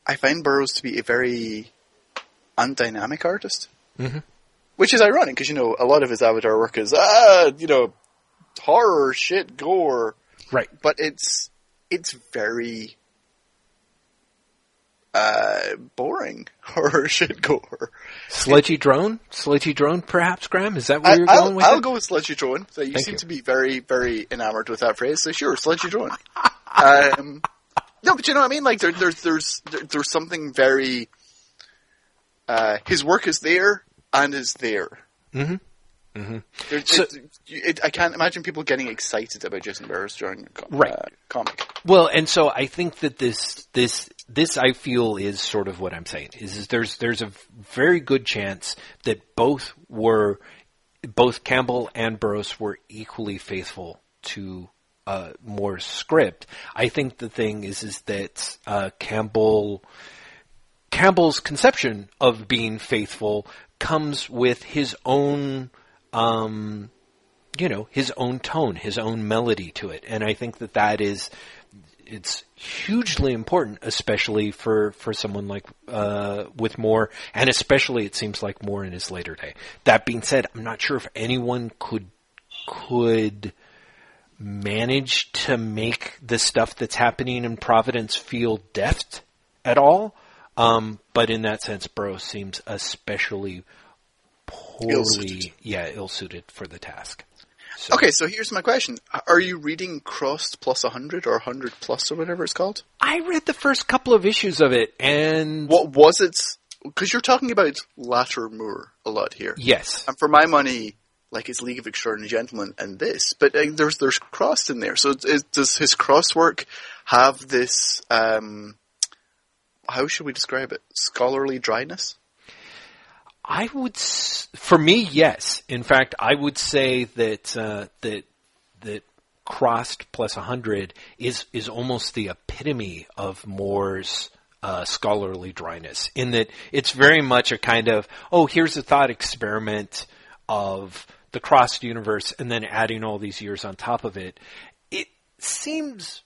I find Burrows to be a very undynamic artist, Mhm. which is ironic because you know a lot of his Avatar work is ah you know horror shit gore, right. but it's it's very uh, boring [laughs] horror shit gore. Sludgy drone? Sludgy drone, perhaps, Graeme? Is that where I, you're I'll, going with I'll it? go with sludgy drone. So you Thank seem you. to be very, very enamored with that phrase. So sure, sludgy drone. [laughs] um, no, but you know what I mean. Like there, there's there's there, there's something very. Uh, his work is there and is there. Mhm. There- So- it- it- I can't imagine people getting excited about Jacen Burrows drawing a co- Right. uh, comic. Well, and so I think that this this this I feel is sort of what I'm saying is, is there's there's a very good chance that both were both Campbell and Burrows were equally faithful to uh, Moore's script. I think the thing is is that uh, Campbell Campbell's conception of being faithful comes with his own um, you know, his own tone, his own melody to it. And I think that that is, it's hugely important, especially for, for someone like, uh, with Moore, and especially it seems like Moore in his later day. That being said, I'm not sure if anyone could, could manage to make the stuff that's happening in Providence feel deft at all. Um, but in that sense, Burrows seems especially poorly, Ill-suited. yeah, ill-suited for the task. So, Okay, so here's my question: Are you reading Crossed Plus 100 or 100 Plus or whatever it's called? I read the first couple of issues of it, and What was it? Because you're talking about latter Moore a lot here. yes, And for my money, like it's League of Extraordinary Gentlemen and this, but uh, there's there's crossed in there. So is, does his crosswork have this um, how should we describe it? Scholarly dryness. I would, for me, yes. In fact, I would say that uh, that that crossed plus 100 is is almost the epitome of Moore's uh, scholarly dryness. In that it's very much a kind of oh, here's a thought experiment of the crossed universe, and then adding all these years on top of it. It seems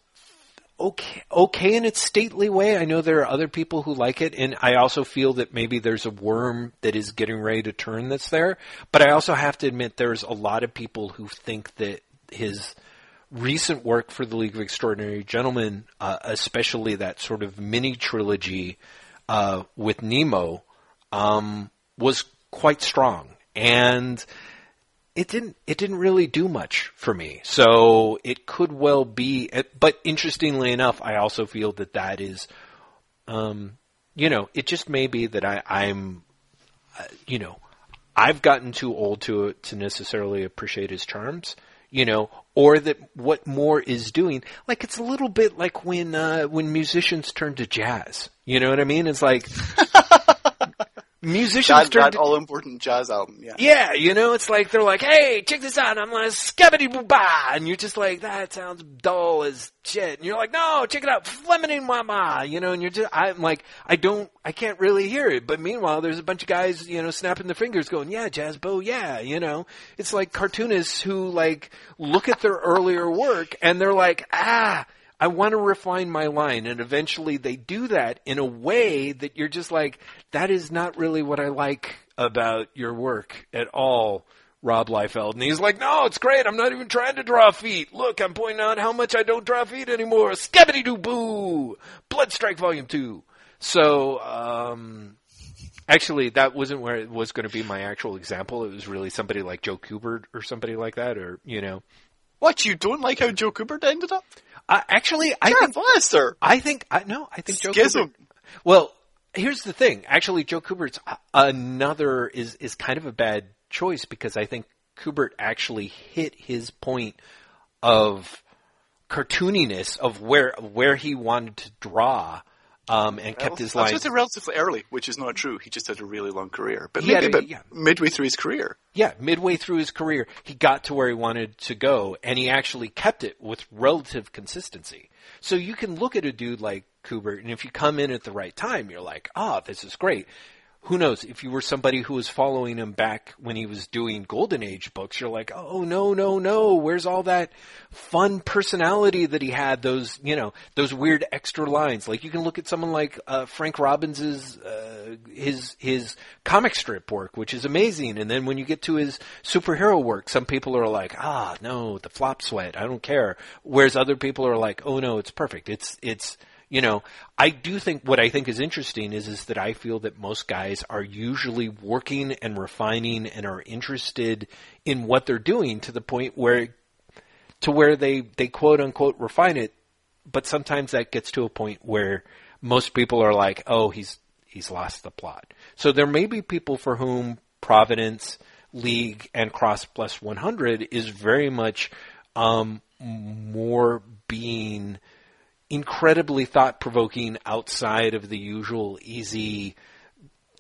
okay okay in its stately way. I know there are other people who like it, and I also feel that maybe there's a worm that is getting ready to turn that's there. But I also have to admit there's a lot of people who think that his recent work for the League of Extraordinary Gentlemen, uh, especially that sort of mini trilogy uh, with Nemo, um, was quite strong, and it didn't it didn't really do much for me. So it could well be, but interestingly enough, I also feel that that is, um, you know, it just may be that I, I'm, uh, you know, I've gotten too old to to necessarily appreciate his charms you know, or that what Moore is doing, like it's a little bit like when uh, when musicians turn to jazz. You know what I mean? It's like musicians that, turn that all important jazz album. Yeah. yeah, you know, it's like they're like, "Hey, check this out!" I'm like, "Skabity boo ba," and you're just like, "That sounds dull as shit." And you're like, "No, check it out, Fleming Mama," you know, and you're just, I'm like, I don't, I can't really hear it. But meanwhile, there's a bunch of guys, you know, snapping their fingers, going, "Yeah, jazz bo, yeah," you know. It's like cartoonists who like look at their earlier work and they're like, "Ah." I want to refine my line. And eventually they do that in a way that you're just like, that is not really what I like about your work at all, Rob Liefeld. And he's like, no, it's great. I'm not even trying to draw feet. Look, I'm pointing out how much I don't draw feet anymore. Skabity doo boo! Bloodstrike Volume 2. So, um, Actually, that wasn't where it was going to be my actual example. It was really somebody like Joe Kubert or somebody like that, or you know. What you don't like how Joe Kubert ended up? Uh, actually, I think a blaster. I think I no, I think Joe Schism. Kubert. Well, here's the thing. Actually, Joe Kubert's another is is kind of a bad choice because I think Kubert actually hit his point of cartooniness of where where he wanted to draw. Um, and kept Well, his that's lines. just relatively early, which is not true. He just had a really long career, but He maybe a- yeah. midway through his career. Yeah, midway through his career, he got to where he wanted to go, and he actually kept it with relative consistency. So you can look at a dude like Kubert, and if you come in at the right time, you're like, ah, this is great. Who knows? If you were somebody who was following him back when he was doing Golden Age books, you're like, oh no, no, no. Where's all that fun personality that he had? Those, you know, those weird extra lines. Like you can look at someone like uh, Frank Robbins's uh, his his comic strip work, which is amazing. And then when you get to his superhero work, some people are like, ah, no, the flop sweat. I don't care. Whereas other people are like, oh no, it's perfect. It's it's you know, I do think what I think is interesting is is that I feel that most guys are usually working and refining and are interested in what they're doing to the point where to where they they quote unquote refine it, but sometimes that gets to a point where most people are like, "Oh, he's he's lost the plot." So there may be people for whom Providence League and Cross Plus 100 is very much um, more being incredibly thought provoking outside of the usual easy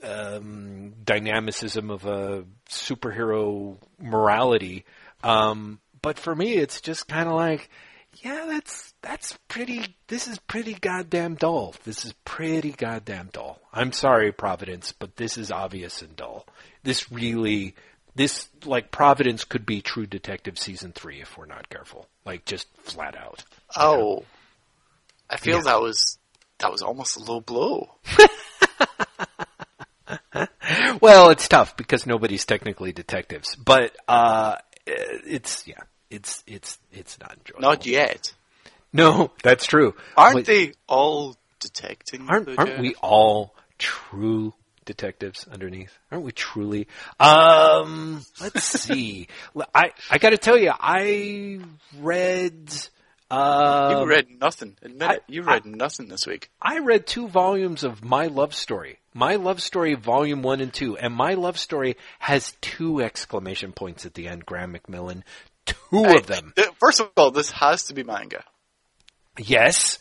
um, dynamicism of a superhero morality. Um, but for me, it's just kind of like, yeah, that's that's pretty. This is pretty goddamn dull. This is pretty goddamn dull. I'm sorry, Providence, but this is obvious and dull. This really, this like Providence could be True Detective season three if we're not careful. Like just flat out. Oh, I feel Yeah. that was that was almost a low blow. [laughs] Well, it's tough because nobody's technically detectives, but uh, it's yeah, it's it's it's not enjoyable. Not yet. No, that's true. Aren't Wait, they all detecting? Aren't aren't we all true detectives underneath? Aren't we truly? Um, let's [laughs] see. I I got to tell you, I read. Uh, You read nothing. Admit I- it. You read nothing this week. I read two volumes of My Love Story. My Love Story, Volume 1 and 2. And My Love Story has two exclamation points at the end, Graeme McMillan. Two of them. Th- First of all, this has to be manga. Yes.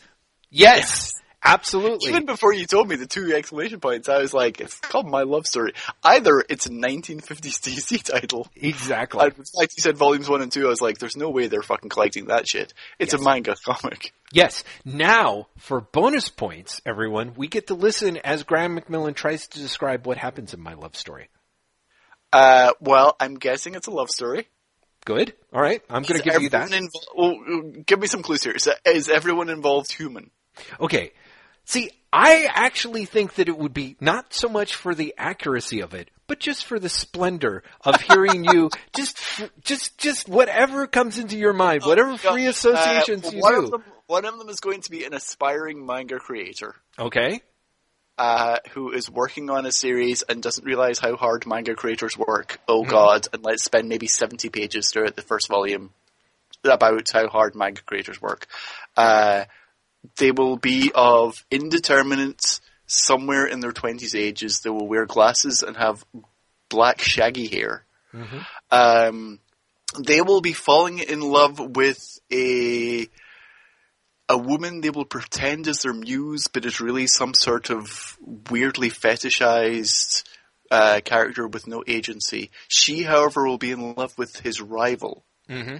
Yes. Absolutely. Even before you told me the two exclamation points, I was like, it's called My Love Story. Either it's a 1950s [laughs] DC title. exactly. I, like you said, volumes one and two, I was like, there's no way they're fucking collecting that shit. It's Yes. a manga comic. Yes. Now, for bonus points, everyone, we get to listen as Graeme McMillan tries to describe what happens in my love story. Uh, well, I'm guessing it's a love story. Good. All right. I'm going to give you that. invo- well, give me some clues here. Is, is everyone involved human? Okay. See, I actually think that it would be not so much for the accuracy of it, but just for the splendor of [laughs] hearing you just, just, just whatever comes into your mind, whatever free Uh, associations you one do. Of them, one of them is going to be an aspiring manga creator. Okay. uh, who is working on a series and doesn't realize how hard manga creators work. Oh Mm-hmm. god, and let's spend maybe 70 pages throughout the first volume about how hard manga creators work. Uh, they will be of indeterminate, somewhere in their 20s ages. They will wear glasses and have black shaggy hair. Mm-hmm. Um, they will be falling in love with a a woman they will pretend is their muse, but is really some sort of weirdly fetishized uh, character with no agency. She, however, will be in love with his rival, Mm-hmm.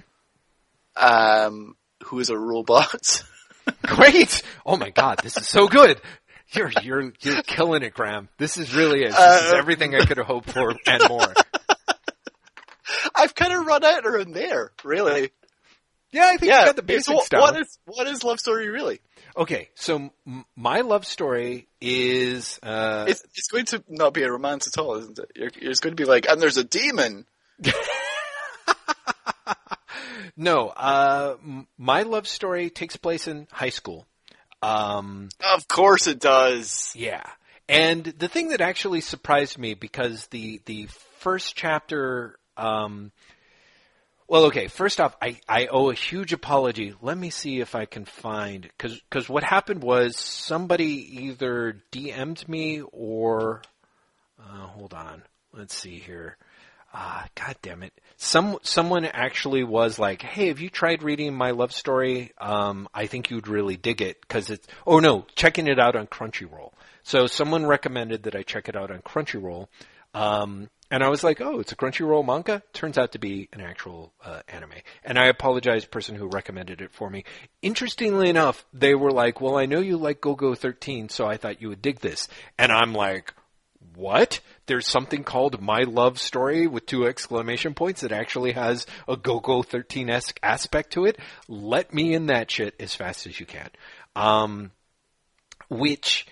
um, who is a robot. [laughs] [laughs] Great! Oh my god, this is so good. You're you're you're killing it, Graeme. This is really it. This is Uh, everything I could have hoped for and more. [laughs] I've kind of run out around there, really. Yeah, I think yeah. you got the basic basics down. what is what is love story really? Okay, so m- my love story is uh, It's, it's going to not be a romance at all, isn't it? You're, it's going to be like, and there's a demon. [laughs] no. Uh, my love story takes place in high school. Um, Of course it does. yeah, and the thing that actually surprised me because the the first chapter. Um, well, okay. First off, I, I owe a huge apology. Let me see if I can find because because what happened was somebody either DM'd me or uh, hold on. Let's see here. Ah, God damn it! Some someone actually was like, "Hey, have you tried reading my love story? Um, I think you'd really dig it because it's." Oh no, checking it out on Crunchyroll. So someone recommended that I check it out on Crunchyroll, um, and I was like, "Oh, it's a Crunchyroll manga." Turns out to be an actual uh, anime, and I apologize, person who recommended it for me. Interestingly enough, they were like, "Well, I know you like Golgo 13, so I thought you would dig this," and I'm like what? There's something called My Love Story with two exclamation points that actually has a Golgo 13-esque aspect to it. Let me in that shit as fast as you can. Um, which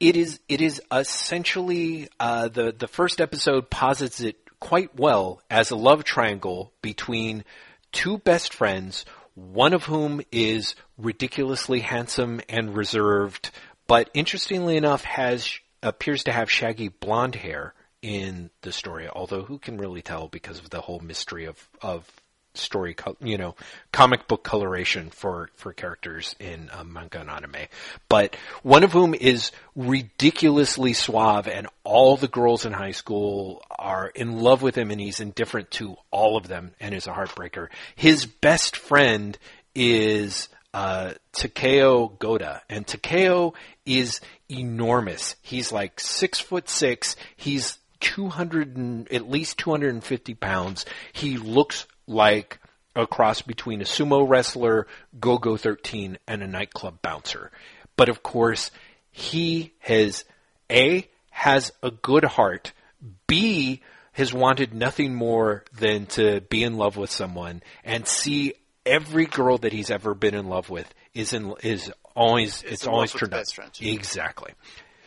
it is, it is essentially, uh, the, the first episode posits it quite well as a love triangle between two best friends, one of whom is ridiculously handsome and reserved, but interestingly enough has appears to have shaggy blonde hair in the story. Although who can really tell because of the whole mystery of of story, you know, comic book coloration for for characters in uh, manga and anime. But one of whom is ridiculously suave, and all the girls in high school are in love with him, and he's indifferent to all of them, and is a heartbreaker. His best friend is uh, Takeo Goda, and Takeo is enormous. He's like six foot six. He's 200 and, at least 250 pounds. He looks like a cross between a sumo wrestler, Golgo 13, and a nightclub bouncer. But of course, he has A, has a good heart, B, has wanted nothing more than to be in love with someone, and C, every girl that he's ever been in love with is in is always it's love always turned out exactly.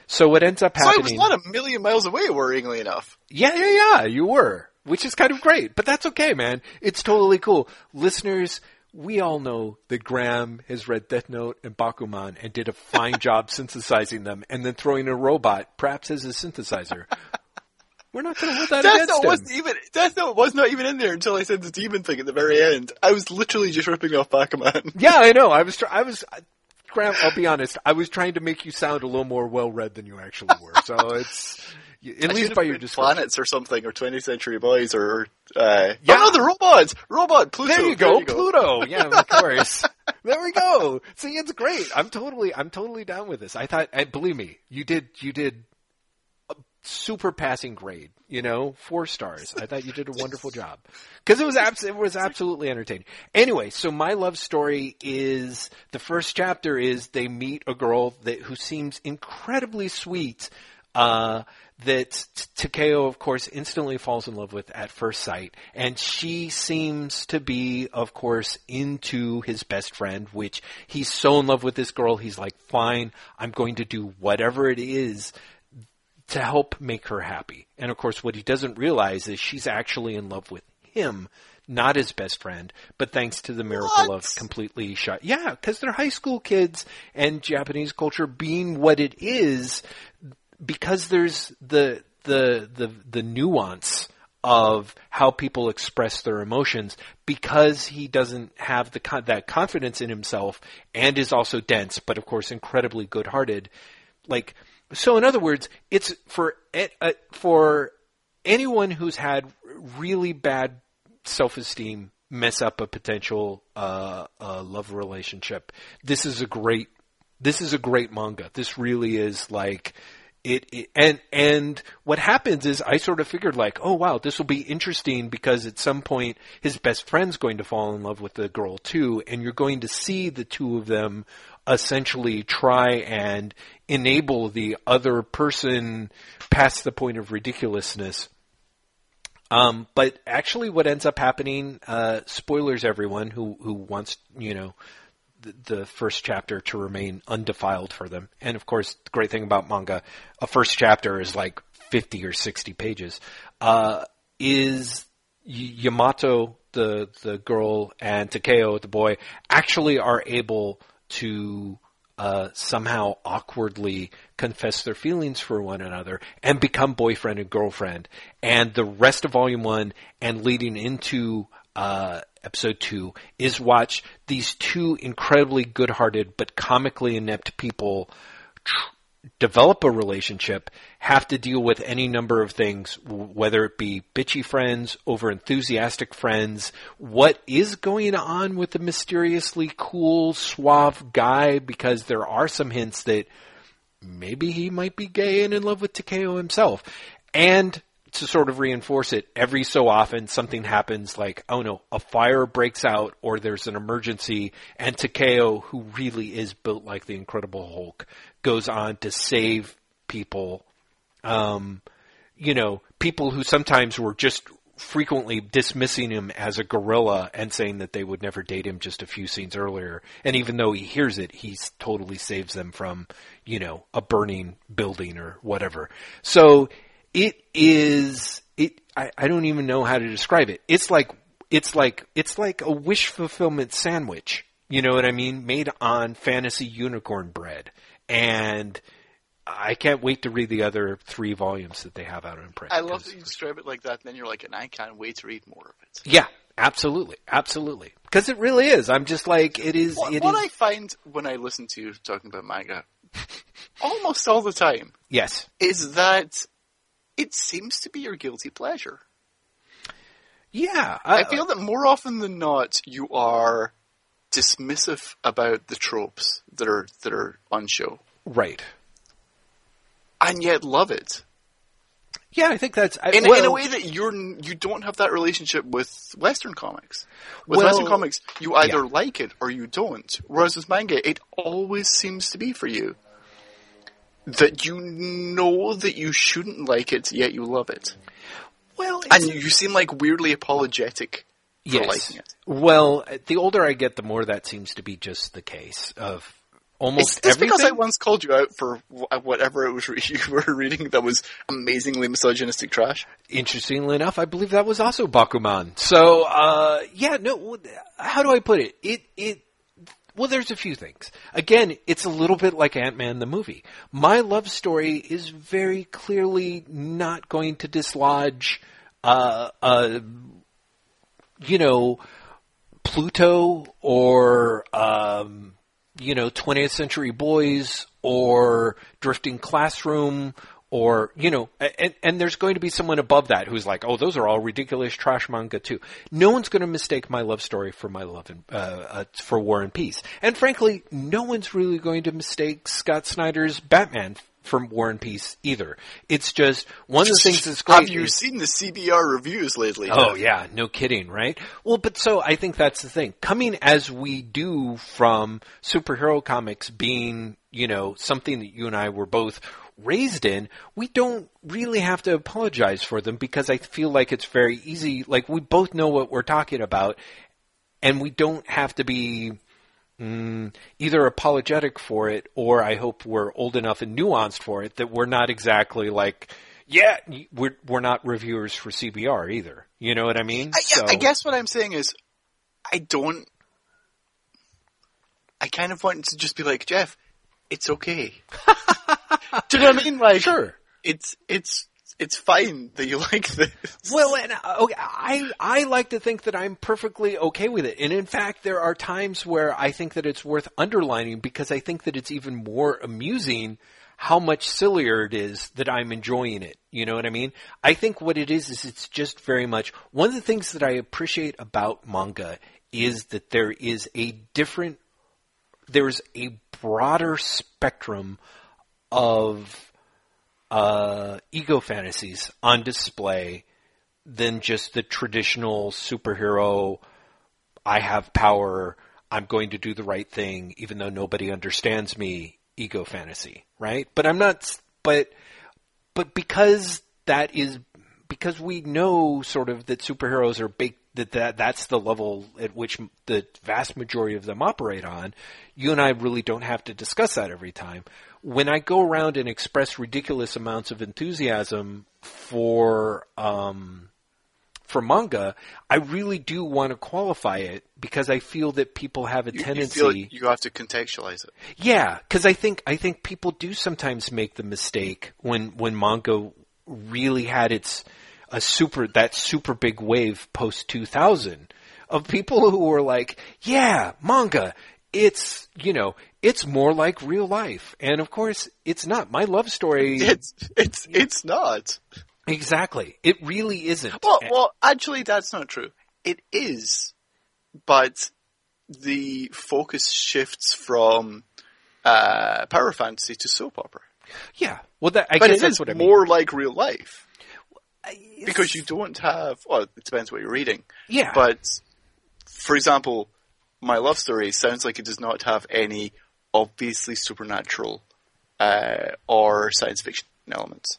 So what ends up happening? So I was not a million miles away, worryingly enough. Yeah, yeah, yeah, you were, which is kind of great, but that's okay, man. It's totally cool. Listeners, we all know that Graeme has read Death Note and Bakuman and did a fine [laughs] job synthesizing them and then throwing a robot, perhaps as a synthesizer. We're not going to hold that Death against Note him. wasn't even Death Note was not even in there until I said the demon thing at the very end. I was literally just ripping off Bakuman. Yeah, I know. I was, I was, I'll be honest. I was trying to make you sound a little more well read than you actually were. So it's, at I least by your description. planets or something, or 20th Century Boys, or uh, Yeah. oh no, the robots, robot Pluto. There you go, Pluto. Yeah, of [laughs] course. there we go. See, it's great. I'm totally, I'm totally down with this. I thought, I, believe me, you did, you did super passing grade. You know, four stars. I thought you did a wonderful job because it was abs- it was absolutely entertaining. Anyway, so my love story is the first chapter is they meet a girl that who seems incredibly sweet. Uh, that Takeo, of course, instantly falls in love with at first sight. And she seems to be, of course, into his best friend, which he's so in love with this girl, he's like, fine, I'm going to do whatever it is to help make her happy. And of course, what he doesn't realize is she's actually in love with him, not his best friend, but thanks to the miracle What? of completely shot. Yeah, because they're high school kids and Japanese culture being what it is, because there's the the the the nuance of how people express their emotions because he doesn't have the that confidence in himself and is also dense but of course incredibly good-hearted like so in other words it's for uh, for anyone who's had really bad self-esteem mess up a potential uh, uh, love relationship this is a great this is a great manga. This really is like it, it and and what happens is I sort of figured like, oh wow, this will be interesting because at some point his best friend's going to fall in love with the girl too, and you're going to see the two of them essentially try and enable the other person past the point of ridiculousness. Um, but actually, what ends up happening, uh, spoilers, everyone who who wants you know the, the first chapter to remain undefiled for them. And of course, the great thing about manga, a first chapter is like 50 or 60 pages, uh, is Yamato, the, the girl, and Takeo, the boy, actually are able to uh, somehow awkwardly confess their feelings for one another and become boyfriend and girlfriend. And the rest of Volume 1 and leading into uh, episode 2 is watch these two incredibly good-hearted but comically inept people tr- develop a relationship, have to deal with any number of things, whether it be bitchy friends, over enthusiastic friends, what is going on with the mysteriously cool, suave guy, because there are some hints that maybe he might be gay and in love with Takeo himself. And to sort of reinforce it, every so often something happens like, oh no, a fire breaks out or there's an emergency and Takeo, who really is built like the Incredible Hulk, goes on to save people, um, you know, people who sometimes were just frequently dismissing him as a gorilla and saying that they would never date him just a few scenes earlier. And even though he hears it, he totally saves them from, you know, a burning building or whatever. So it is, it, I, I don't even know how to describe it. It's like, it's like, it's like a wish fulfillment sandwich. You know what I mean? Made on fantasy unicorn bread. And I can't wait to read the other three volumes that they have out in print. I love that you describe it like that, and then you're like, and I can't wait to read more of it. Yeah, absolutely, absolutely. Because it really is. I'm just like it is. What, it what is- I find when I listen to you talking about manga, [laughs] almost all the time, yes, is that it seems to be your guilty pleasure. yeah. I uh, feel that more often than not, you are dismissive about the tropes that are that are on show, right. and yet love it Yeah, I think that's I, in, well, in a way that you're you don't have that relationship with Western comics. With Well, Western comics, you either yeah. like it or you don't. Whereas with manga, it always seems to be for you that you know that you shouldn't like it, yet you love it, Well, and you seem like weirdly apologetic yes. Well, the older I get, the more that seems to be just the case of almost It's everything. because I once called you out for whatever it was [laughs] you were reading that was amazingly misogynistic trash. Interestingly enough, I believe that was also Bakuman. So, uh, yeah, no, how do I put it? It, it, well, there's a few things. Again, it's a little bit like Ant-Man the movie. My love story is very clearly not going to dislodge, uh, uh, you know, Pluto or, um, you know, 20th Century Boys or Drifting Classroom or you know and, and there's going to be someone above that who's like oh those are all ridiculous trash manga too. No one's going to mistake my love story for my love and uh, uh, for war and peace. And frankly no one's really going to mistake scott snyder's batman from War and Peace either. It's just one of the things that's great. Have you is, seen the CBR reviews lately? Oh yeah, no kidding, right? Well, but so I think that's the thing. Coming as we do from superhero comics being, you know, something that you and I were both raised in, we don't really have to apologize for them because I feel like it's very easy. Like we both know what we're talking about, and we don't have to be mm, either apologetic for it or I hope we're old enough and nuanced for it that we're not exactly like. Yeah, we're we're not reviewers for CBR either. You know what I mean? I, so, I guess what I'm saying is, I don't. I kind of want to just be like Jeff. It's okay. [laughs] Do you know what I mean? Like, sure. It's it's it's fine that you [laughs] like this. Well, and uh, okay, I I like to think that I'm perfectly okay with it, and in fact, there are times where I think that it's worth underlining because I think that it's even more amusing how much sillier it is that I'm enjoying it. You know what I mean? I think what it is is it's just very much one of the things that I appreciate about manga is that there is a different, there's a broader spectrum of uh, ego fantasies on display than just the traditional superhero. I have power. I'm going to do the right thing, even though nobody understands me. Ego fantasy, right? But I'm not. But but because that is because we know sort of that superheroes are baked that, that that's the level at which the vast majority of them operate on. You and I really don't have to discuss that every time. When I go around and express ridiculous amounts of enthusiasm for um, for manga, I really do want to qualify it because I feel that people have a you, tendency. You, you, have to contextualize it. Yeah, because I think I think people do sometimes make the mistake when when manga really had its a super that super big wave post 2000 of people who were like, yeah, manga, it's, you know, it's more like real life. And of course, it's not. My love story [laughs] It's it's it's not. Exactly. It really isn't. Well, well, actually that's not true. It is. But the focus shifts from uh, power fantasy to soap opera. Yeah. Well, that, I but guess it that's is what I mean. more like real life because you don't have. Well, it depends what you're reading. Yeah. But for example, my love story sounds like it does not have any obviously supernatural uh, or science fiction elements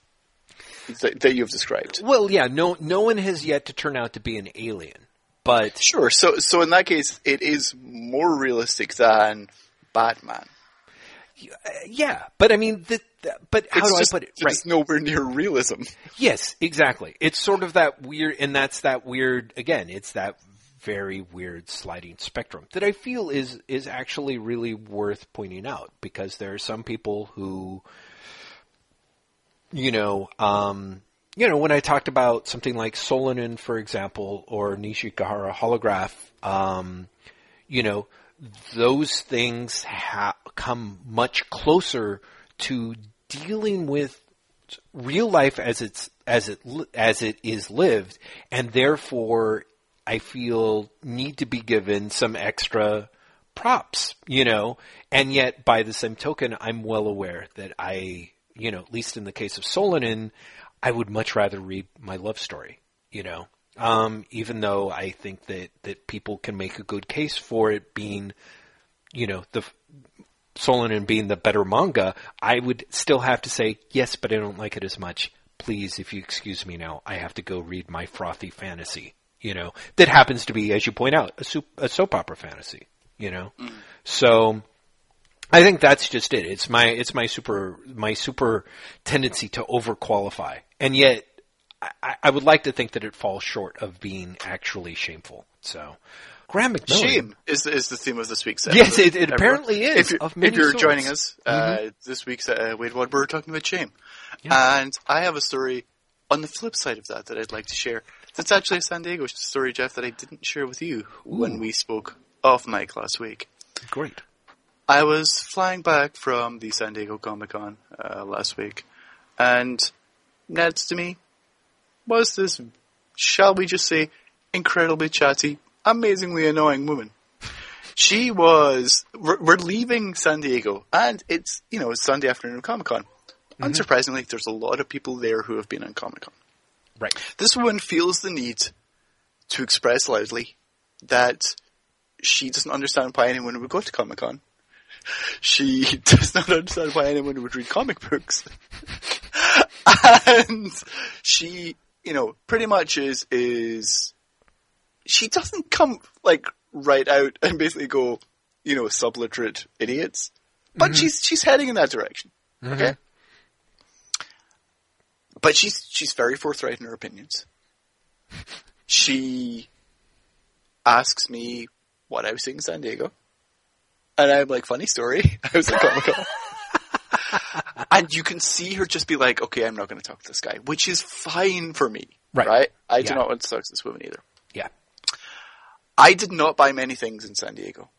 that, that you've described. Well, yeah. No, no one has yet to turn out to be an alien. But sure. So, so in that case, it is more realistic than Batman. Yeah, but I mean, the, the, but how it's do just, I put it? It's nowhere near realism. Yes, exactly. It's sort of that weird, and that's that weird. Again, it's that very weird sliding spectrum that I feel is is actually really worth pointing out because there are some people who, you know, um, you know, when I talked about something like Solanin, for example, or Nijigahara Holograph, um, you know, those things ha- come much closer to dealing with real life as it's as it as it is lived, and therefore I feel need to be given some extra props, you know. And yet, by the same token, I'm well aware that I, you know, at least in the case of Solanin, I would much rather read my love story, you know. Um, even though I think that, that people can make a good case for it being, you know, the Solanin being the better manga, I would still have to say yes, but I don't like it as much. Please, if you excuse me now, I have to go read my frothy fantasy. You know, that happens to be, as you point out, a, soup, a soap opera fantasy. You know, mm. so I think that's just it. It's my it's my super my super tendency to overqualify, and yet I, I, would like to think that it falls short of being actually shameful. So, Graeme McMillan. Shame is the, is the theme of this week's episode. Yes, it, it apparently is. If, if you're sorts. joining us, uh, mm-hmm. this week's uh, Wait What we're talking about shame. Yeah. And I have a story on the flip side of that that I'd like to share. That's actually a San Diego story, Jeff, that I didn't share with you Ooh. when we spoke off mic last week. Great. I was flying back from the San Diego Comic Con uh, last week, And next to me was this, shall we just say, incredibly chatty, amazingly annoying woman. She was, we're, we're leaving San Diego, and it's, you know, it's Sunday afternoon Comic Con. Mm-hmm. Unsurprisingly, there's a lot of people there who have been on Comic Con. Right. This woman feels the need to express loudly that she doesn't understand why anyone would go to Comic Con. She [laughs] does not understand why anyone would read comic books. [laughs] and she, you know, pretty much is, is, she doesn't come, like, right out and basically go, you know, subliterate idiots. But mm-hmm. she's, she's heading in that direction. Mm-hmm. Okay? But she's, she's very forthright in her opinions. [laughs] She asks me what I was seeing in San Diego. And I'm like, funny story. [laughs] I was at Comic Con. and you can see her just be like, okay, I'm not going to talk to this guy, which is fine for me. Right. I do not want to talk to this woman either. Yeah. I did not buy many things in San Diego.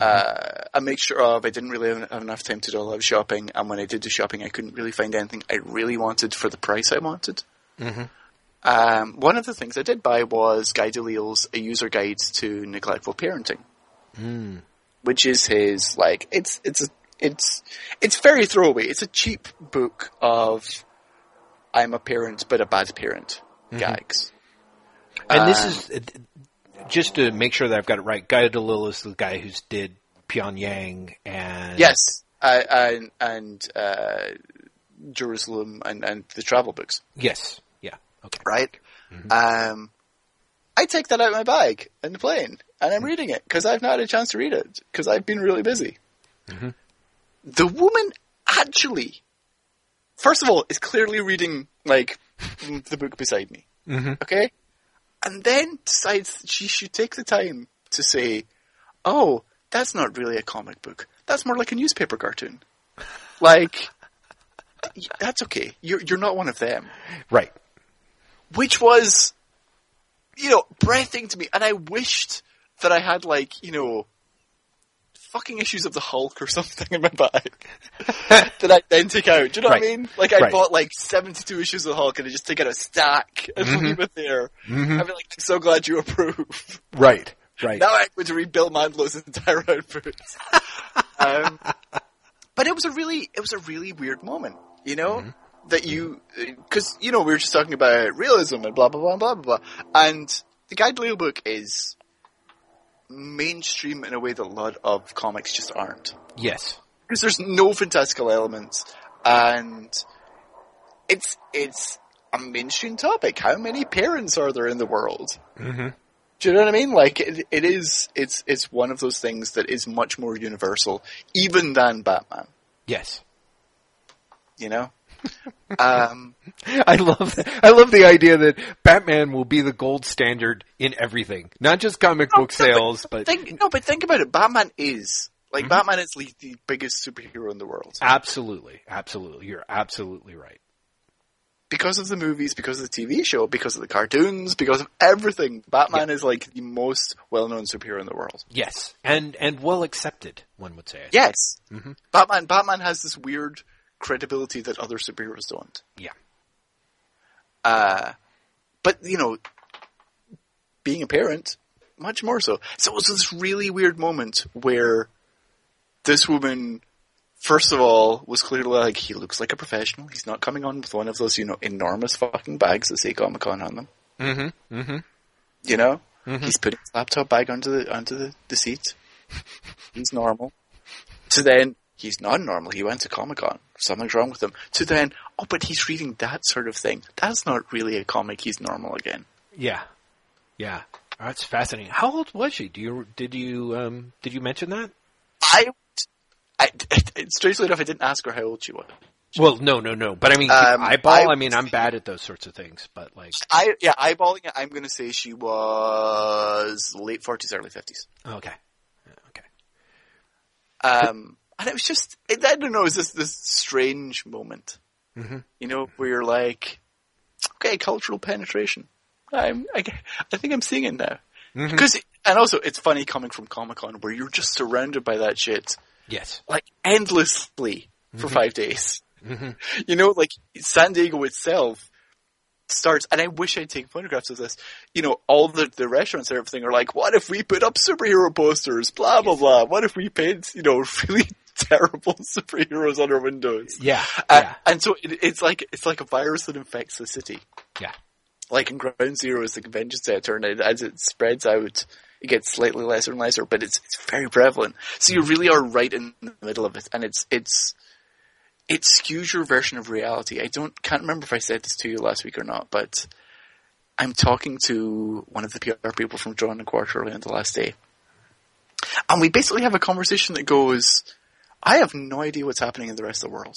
Uh, a mixture of I didn't really have, enough time to do a lot of shopping, and when I did do shopping, I couldn't really find anything I really wanted for the price I wanted. Um, one of the things I did buy was Guy Delisle's A User Guide to Neglectful Parenting, which is his like it's it's a, it's it's very throwaway. It's a cheap book of I'm a parent but a bad parent gags. And this Uh, is uh, just to make sure that I've got it right. Guy Delisle is the guy who's did Pyongyang and Yes, uh, and and uh, Jerusalem and and the travel books, yes, yeah, okay, right? Um, I take that out of my bag in the plane, and I'm reading it because I've not had a chance to read it because I've been really busy. The woman actually, first of all, is clearly reading like [laughs] the book beside me. Okay, and then decides that she should take the time to say, "Oh, that's not really a comic book. That's more like a newspaper cartoon." Like, that's okay. You're you're not one of them. right. Which was, you know, breathtaking to me, and I wished that I had like, you know, fucking issues of the Hulk or [laughs] something in my bag [laughs] that I then take out. Do you know Right. what I mean? Like I Right. bought like seventy-two issues of the Hulk, and I just take out a stack and leave it there. I'd be like, I'm so glad you approve. Right, right. Now I'm going to read Bill Mantlo's entire [laughs] output. um, but it was a really, it was a really weird moment, you know, mm-hmm. that you, because you know we were just talking about realism and blah blah blah blah blah blah, and the Guy Delisle book is mainstream in a way that a lot of comics just aren't, yes, because there's no fantastical elements, and it's it's a mainstream topic. How many parents are there in the world? Mm-hmm. Do you know what I mean? Like it, it is. It's it's one of those things that is much more universal, even than Batman. yes. You know. Um, [laughs] I love I love the idea that Batman will be the gold standard in everything, not just comic book sales, but think no, but think about it. Batman is Mm-hmm. like Batman is the biggest superhero in the world absolutely, absolutely, you're absolutely right. because of the movies, because of the TV show, because of the cartoons, because of everything. Batman is like the most well-known superhero in the world. Yes, and and well accepted, one would say. Yes, Mm-hmm. Batman. Batman has this weird credibility that other superheroes don't. yeah, Uh, but you know, being a parent, much more so. So it was this really weird moment where this woman, first of all, was clearly like, he looks like a professional. He's not coming on with one of those, you know, enormous fucking bags that say Comic Con on them. Mm-hmm. Mm-hmm. You know, he's putting his laptop bag onto the onto the, the seat. he's normal. So then he's not normal. He went to Comic Con. Something's wrong with him. So then, oh, but he's reading that sort of thing. That's not really a comic. He's normal again. Yeah, yeah. Oh, that's fascinating. How old was she? Do you did you um did you mention that? I, I, [laughs] strangely enough, I didn't ask her how old she was. Well, no, no, no. But I mean, Um, eyeball. I- I, mean, I'm bad at those sorts of things. But like, I yeah, eyeballing it. I'm going to say she was late forties, early fifties. okay, okay. Um, and it was just it, I don't know, it was this this strange moment, mm-hmm. you know, where you're like, okay, cultural penetration. I'm I, I think I'm seeing it now mm-hmm. because and also it's funny coming from Comic Con where you're just surrounded by that shit Yes. like endlessly for mm-hmm. five days. [laughs] You know, like San Diego itself starts, and I wish I'd taken photographs of this. You know, all the, the restaurants and everything are like, what if we put up superhero posters? Blah, blah, blah. What if we paint, you know, [laughs] really [laughs] terrible superheroes on our windows? Yeah, Uh, yeah, And so it, it's like, it's like a virus that infects the city. yeah. Like in Ground Zero is the convention center, and it, as it spreads out, it gets slightly lesser and lesser, but it's, it's very prevalent. So you really are right in the middle of it, and it's, it's, it skews your version of reality. I don't can't remember if I said this to you last week or not, but I'm talking to one of the PR people from Drawn and Quarterly on the last day, and we basically have a conversation that goes, "I have no idea what's happening in the rest of the world,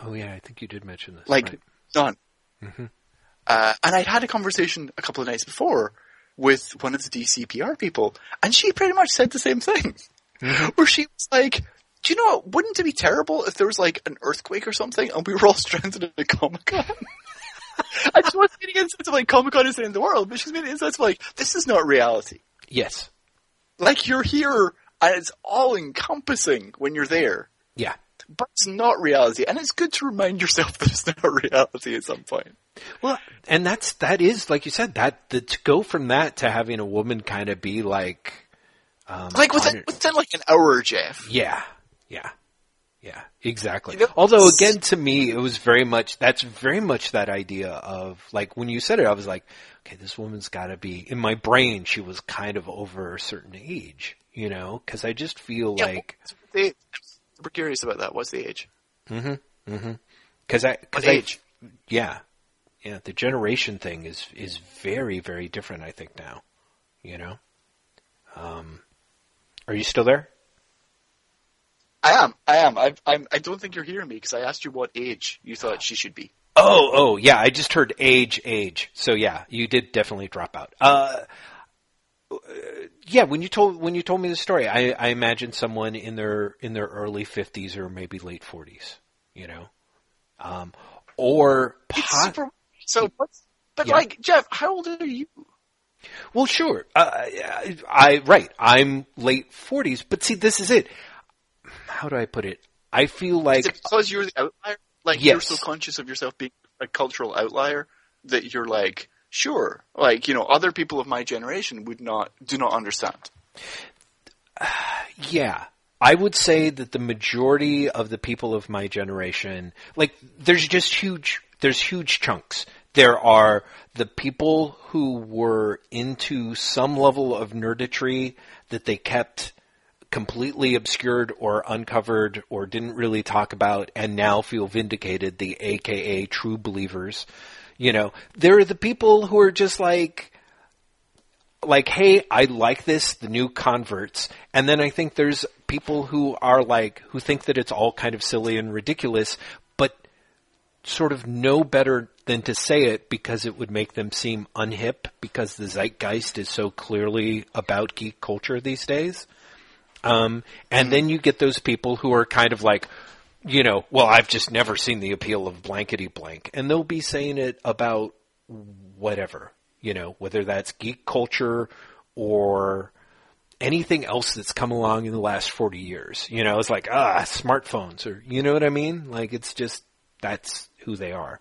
Oh yeah, I think you did mention this. like right? none." Mhm. Uh, and I'd had a conversation a couple of nights before with one of the DC PR people, and she pretty much said the same thing, [laughs] where she was like, "Do you know what? Wouldn't it be terrible if there was like an earthquake or something, and we were all [laughs] stranded at a Comic Con?" [laughs] and she wasn't getting a sense of like Comic Con is end the world, but she's in sense of like this is not reality. yes, Like you're here, it's all encompassing when you're there, yeah. but it's not reality, and it's good to remind yourself [laughs] that it's not reality at some point. Well, and that's that is like you said that the, to go from that to having a woman kind of be like, um, Like within, honored- within like an hour, Jeff. Yeah, yeah, yeah, exactly. You know, Although again, to me, it was very much that's very much that idea of like when you said it, I was like, okay, this woman's got to be in my brain. She was kind of over a certain age, you know, because I just feel Yeah, like what's the- I'm super curious about that. What's the age? Mm-hmm. Mm-hmm. Because I because What I age? yeah yeah the generation thing is is very very different. I think now, you know. Um, are you still there? I am. I am. I, I'm. I don't think you're hearing me because I asked you what age you thought she should be. Oh, oh, yeah. I just heard age, age. So yeah, you did definitely drop out. Uh, uh, yeah. When you told when you told me the story, I, I imagined someone in their in their early fifties or maybe late forties. You know, um, or It's po- super. So, but Yeah. like Jeff, how old are you? well, sure. Uh, I, I right. I'm late forties, but see, this is it. How do I put it? I feel like Is it because you're the outlier? Like you're so conscious of yourself being a cultural outlier that you're like, sure, like you know, other people of my generation would not do not understand. [sighs] Yeah. I would say that the majority of the people of my generation, like, there's just huge, there's huge chunks. There are the people who were into some level of nerditry that they kept completely obscured or uncovered or didn't really talk about and now feel vindicated, the AKA true believers. You know, there are the people who are just like, like, hey, I like this, the new converts. And then I think there's people who are like, who think that it's all kind of silly and ridiculous, but sort of know better than to say it because it would make them seem unhip because the zeitgeist is so clearly about geek culture these days. Um, and then you get those people who are kind of like, you know, well, I've just never seen the appeal of blankety blank. And they'll be saying it about whatever, you know, whether that's geek culture or anything else that's come along in the last 40 years. You know, it's like, ah, smartphones or, you know what I mean? Like, it's just, that's who they are.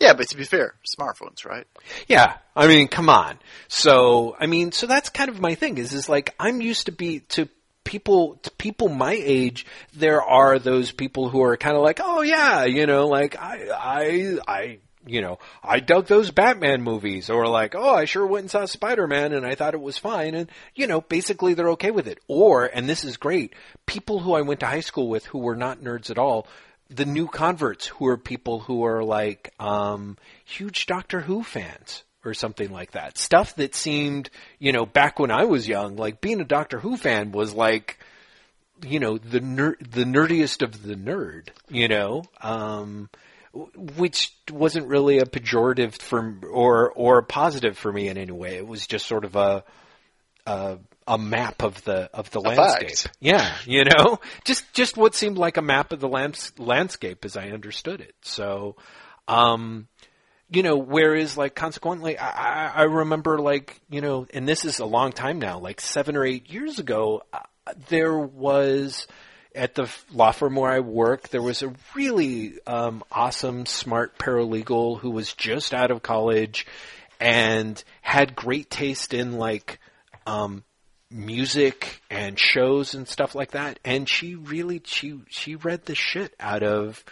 Yeah, but to be fair, smartphones, right? Yeah, I mean, come on. So, I mean, so that's kind of my thing is, is like, I'm used to be, to people, to people my age, there are those people who are kind of like, oh yeah, you know, like, I, I, I, you know, I dug those Batman movies, or like, oh, I sure went and saw Spider-Man and I thought it was fine, and, you know, basically they're okay with it. Or, and this is great, people who I went to high school with who were not nerds at all, the new converts who are people who are like um, huge Doctor Who fans or something like that. Stuff that seemed, you know, back when I was young, like being a Doctor Who fan was like, you know, the ner- the nerdiest of the nerd, you know, um, which wasn't really a pejorative for or or a positive for me in any way. It was just sort of a a, a map of the of the landscape. fact. Yeah, you know, [laughs] just just what seemed like a map of the lands- landscape as I understood it. So, um, you know, whereas like consequently, I, I I remember like you know, and this is a long time now, like seven or eight years ago, uh, there was at the law firm where I work, there was a really um, awesome, smart paralegal who was just out of college and had great taste in like um, music and shows and stuff like that. And she really she she read the shit out of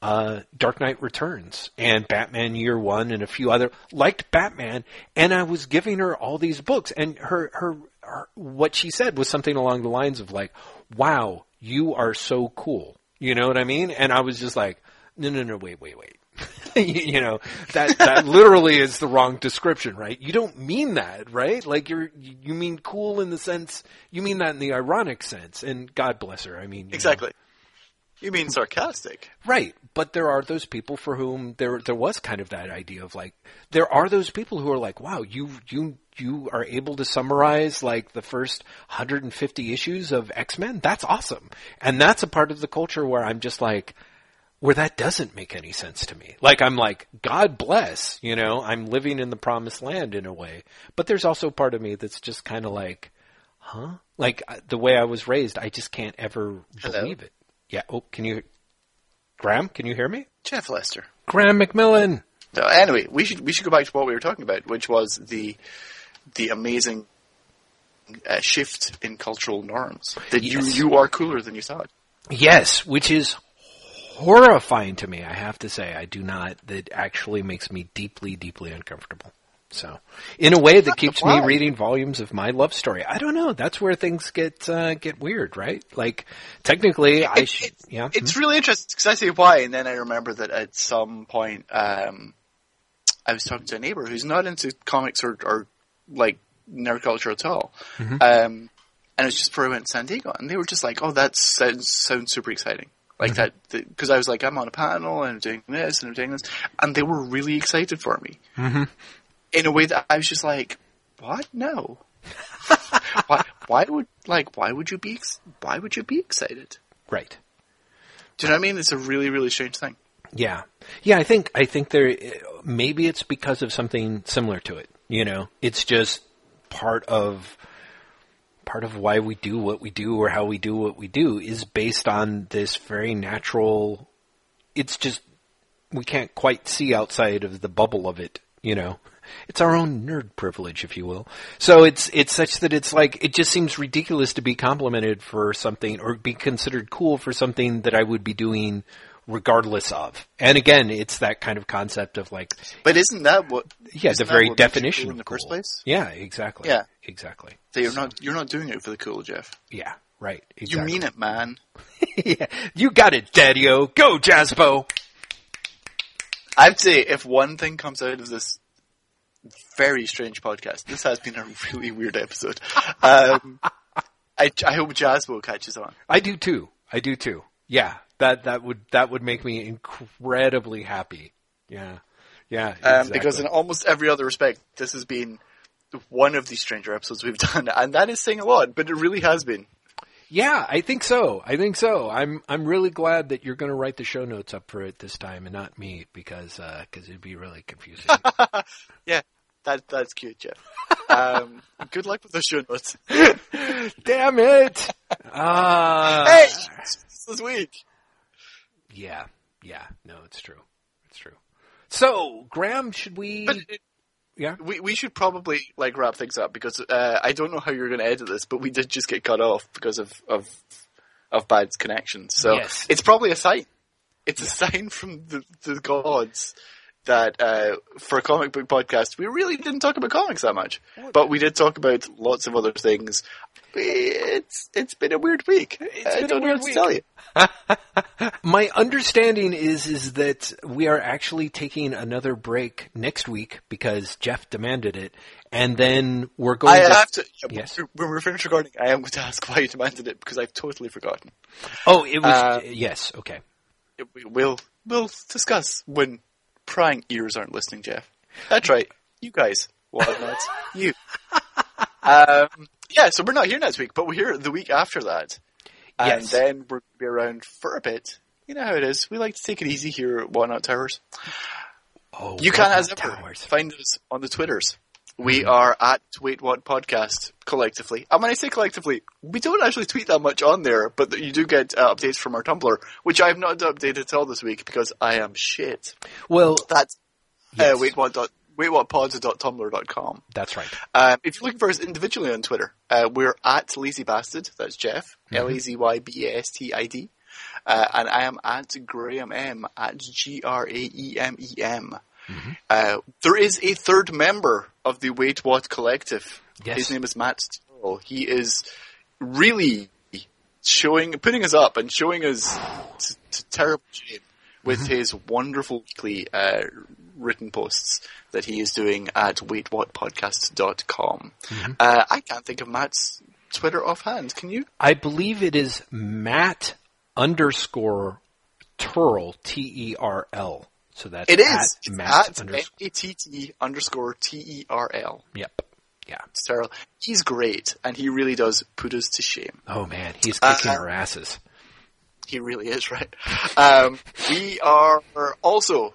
uh, Dark Knight Returns and Batman Year One and a few other liked Batman. And I was giving her all these books, and her her, her what she said was something along the lines of like, "Wow, you are so cool." You know what I mean? And I was just like, "No, no, no, wait, wait, wait." [laughs] you know that that literally is the wrong description, right? You don't mean that, right? Like you're you mean cool in the sense you mean that in the ironic sense. And God bless her. I mean exactly. Know. You mean sarcastic, right? But there are those people for whom there there was kind of that idea of like there are those people who are like, wow, you you you are able to summarize like the first 150 issues of X Men. That's awesome, and that's a part of the culture where I'm just like where that doesn't make any sense to me. Like I'm like, God bless, you know, I'm living in the promised land in a way. But there's also part of me that's just kind of like, huh? Like the way I was raised, I just can't ever Hello? believe it. Yeah. Oh, can you, Graeme? Can you hear me? Jeff Lester. Graeme McMillan. So anyway, we should we should go back to what we were talking about, which was the the amazing uh, shift in cultural norms. That Yes. you you are cooler than you thought. Yes, which is horrifying to me, I have to say. I do not, that actually makes me deeply, deeply uncomfortable. So, in a way that keeps me reading volumes of my love story. I don't know. That's where things get uh, get weird, right? Like, technically, I It- should. it's- Yeah. It's really interesting because I say why, and then I remember that at some point um, I was talking to a neighbor who's not into comics or, or like nerd culture at all, Mhm. um, and it was just before I went to San Diego, and they were just like, "Oh, that sounds sounds super exciting." Like that, because I was like, I'm on a panel and I'm doing this and I'm doing this, and they were really excited for me hmm in a way that I was just like, "What? No, [laughs] why? Why would like? Why would you be? Why would you be excited?" Right. Do you know what I mean? It's a really, really strange thing. Yeah, yeah. I think I think there maybe it's because of something similar to it. You know, it's just part of part of why we do what we do or how we do what we do is based on this very natural. It's just we can't quite see outside of the bubble of it. You know, it's our own nerd privilege, if you will. So it's it's such that it's like it just seems ridiculous to be complimented for something or be considered cool for something that I would be doing regardless of. And again, it's that kind of concept of like, But isn't that what? yeah, the very what makes you definition cool of in the first cool. place? Yeah, exactly. Yeah. exactly. That you're not you're not doing it for the cool, Jeff. Yeah, right. You mean it, man. [laughs] yeah, you got it, Daddy-O. Go, Jaspo. I'd say if one thing comes out of this very strange podcast, this has been a really weird episode. Um, [laughs] I, I hope Jaspo catches on. I do too. I do too. Yeah, that that would that would make me incredibly happy. Yeah, yeah. Um, Because in almost every other respect, this has been one of the stranger episodes we've [laughs] done, and that is saying a lot, but it really has been. Yeah, I think so. I think so. I'm I'm really glad that you're going to write the show notes up for it this time and not me because uh 'cause it'd be really confusing. [laughs] yeah, that that's cute, Jeff. Um, good luck with the show notes. [laughs] Damn it! Uh, hey, this week. Yeah, yeah. No, it's true. It's true. So, Graeme, should we? But yeah. we we should probably like wrap things up because uh, I don't know how you're going to edit this, but we did just get cut off because of of of bad connections. So Yes. it's probably a sign. It's a sign from the the gods that uh, for a comic book podcast, we really didn't talk about comics that much, but we did talk about lots of other things. It's it's been a weird week. I been a don't know weird what to tell you. [laughs] My understanding is is that we are actually taking another break next week because Jeff demanded it, and then we're going I to. have to. Yes. When we're finished recording, I am going to ask why you demanded it because I've totally forgotten. oh, it was uh, yes. Okay. We- We'll we'll discuss when prying ears aren't listening, Jeff. That's right, you guys, Wildnuts, you. [laughs] Um, yeah, so we're not here next week, but we're here the week after that, and Yes. then we'll be around for a bit. You know how it is. We like to take it easy here at Whatnot Towers. Oh, You can, as ever, Towers. find us on the Twitters We are at Wait What Podcast collectively. And when I say collectively, we don't actually tweet that much on there, but you do get uh, updates from our Tumblr, which I have not updated at all this week because I am shit. Well, That's yes, uh, what dot waitwhatpods.tumblr.com. that's right. Um, if you're looking for us individually on Twitter, uh, we're at Lazy Bastard. That's Jeff. L A Z Y B A S T I D. Uh, and I am at Graeme M at G R A E M E M. Uh, there is a third member of the Wait What Collective. Yes. His name is Matt Terl. He is really showing, putting us up and showing us t- t- terrible shame with his wonderful weekly uh, written posts that he is doing at waitwhatpodcast.com. Uh, I can't think of Matt's Twitter offhand. Can you? I believe it is Matt underscore Terl, T E R L. So that's It is. at It's Matt at underscore. M-A-T-T underscore T-E-R-L. Yep. Yeah. It's terrible. He's great, and he really does put us to shame. Oh man, he's Uh, kicking our asses. He really is, right? Um, we are also,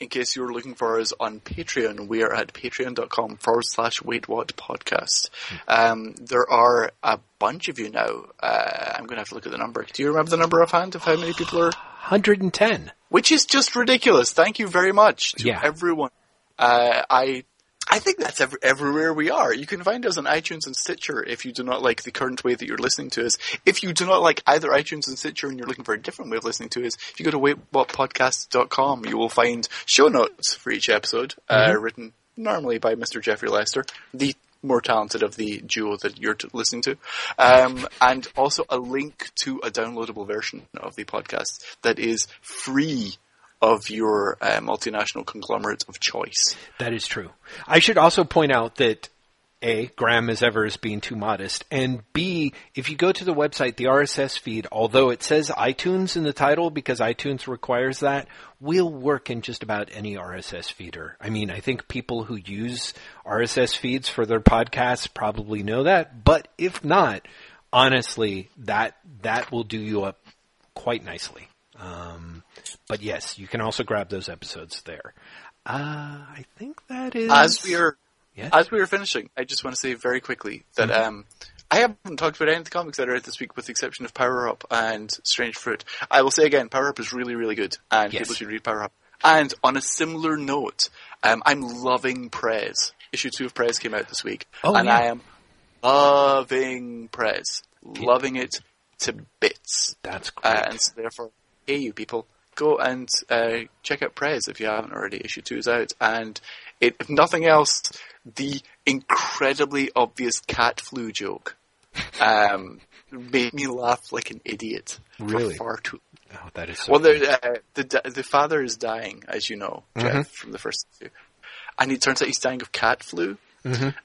in case you're looking for us on Patreon, we are at patreon.com forward slash wait what podcast. Um, there are a bunch of you now. Uh, I'm going to have to look at the number. Do you remember the number offhand of how many people are? 110. Which is just ridiculous. Thank you very much to Yeah. everyone. Uh, I, I think that's every, everywhere we are. You can find us on iTunes and Stitcher if you do not like the current way that you're listening to us. If you do not like either iTunes and Stitcher and you're looking for a different way of listening to us, if you go to waitwhatpodcast.com, you will find show notes for each episode, uh, written normally by Mr. Jeffrey Lester, the more talented of the duo that you're t- listening to, um, and also a link to a downloadable version of the podcast that is free of your uh, multinational conglomerate of choice. That is true. I should also point out that A, Graeme as ever is being too modest, and B, if you go to the website, the RSS feed, although it says iTunes in the title because iTunes requires that, will work in just about any RSS feeder. I mean, I think people who use RSS feeds for their podcasts probably know that, but if not, honestly, that that will do you up quite nicely. Um, but yes, you can also grab those episodes there. Uh, I think that is As we are Yes. as we are finishing, I just want to say very quickly that um, I haven't talked about any of the comics that are out this week, with the exception of Power Up and Strange Fruit. I will say again, Power Up is really, really good, and Yes. people should read Power Up. And on a similar note, um, I'm loving Prez. Issue two of Prez came out this week, Oh, and yeah. I am loving Prez, loving it to bits. That's great. Uh, and so therefore, hey, you people, go and uh, check out Prez if you haven't already. Issue two is out, and it, if nothing else, the incredibly obvious cat flu joke um, [laughs] made me laugh like an idiot Really? for far too. oh, that is so Well, the, uh, the the father is dying, as you know, Jeff, from the first two, and it turns out he's dying of cat flu.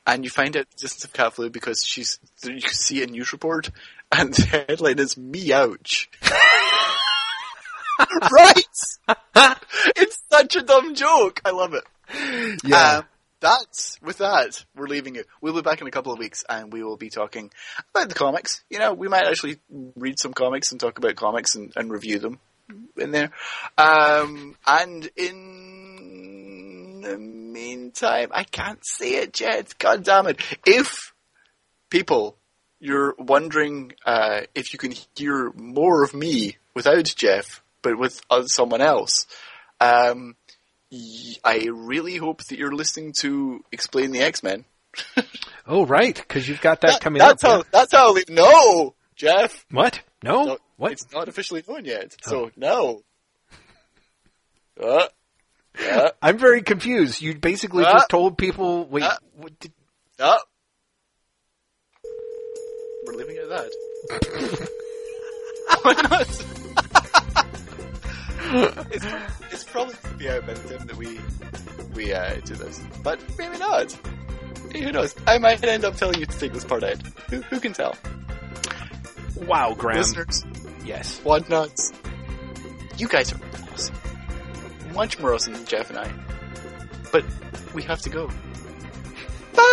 And you find out the existence of cat flu because she's you can see a news report, and the headline is "Me ouch." [laughs] [laughs] right? it's such a dumb joke. I love it. Yeah. Um, that's with that. We're leaving it. We'll be back in a couple of weeks, and we will be talking about the comics. You know, we might actually read some comics and talk about comics and, and review them in there. Um, and in the meantime, I can't see it yet. God damn it! If people, you're wondering uh, if you can hear more of me without Jeff, but with uh, someone else. Um, I really hope that you're listening to Explain the X Men. [laughs] oh, right, because you've got that, coming that's up. how. That's how. We, no, Jeff. What? No? No, Oh, what? It's not officially known yet. So no. Uh, yeah. I'm very confused. You basically Uh, just told people. Wait, uh, what did. We're leaving it at that. [laughs] [laughs] Why not? it's, it's, probably to be the time that we we uh, do this, but maybe not. Who knows? I might end up telling you to take this part out. Who, who can tell? Wow, Graeme. Listeners, yes. What nuts? You guys are awesome. Much more awesome than Jeff and I. But we have to go. [laughs] Bye.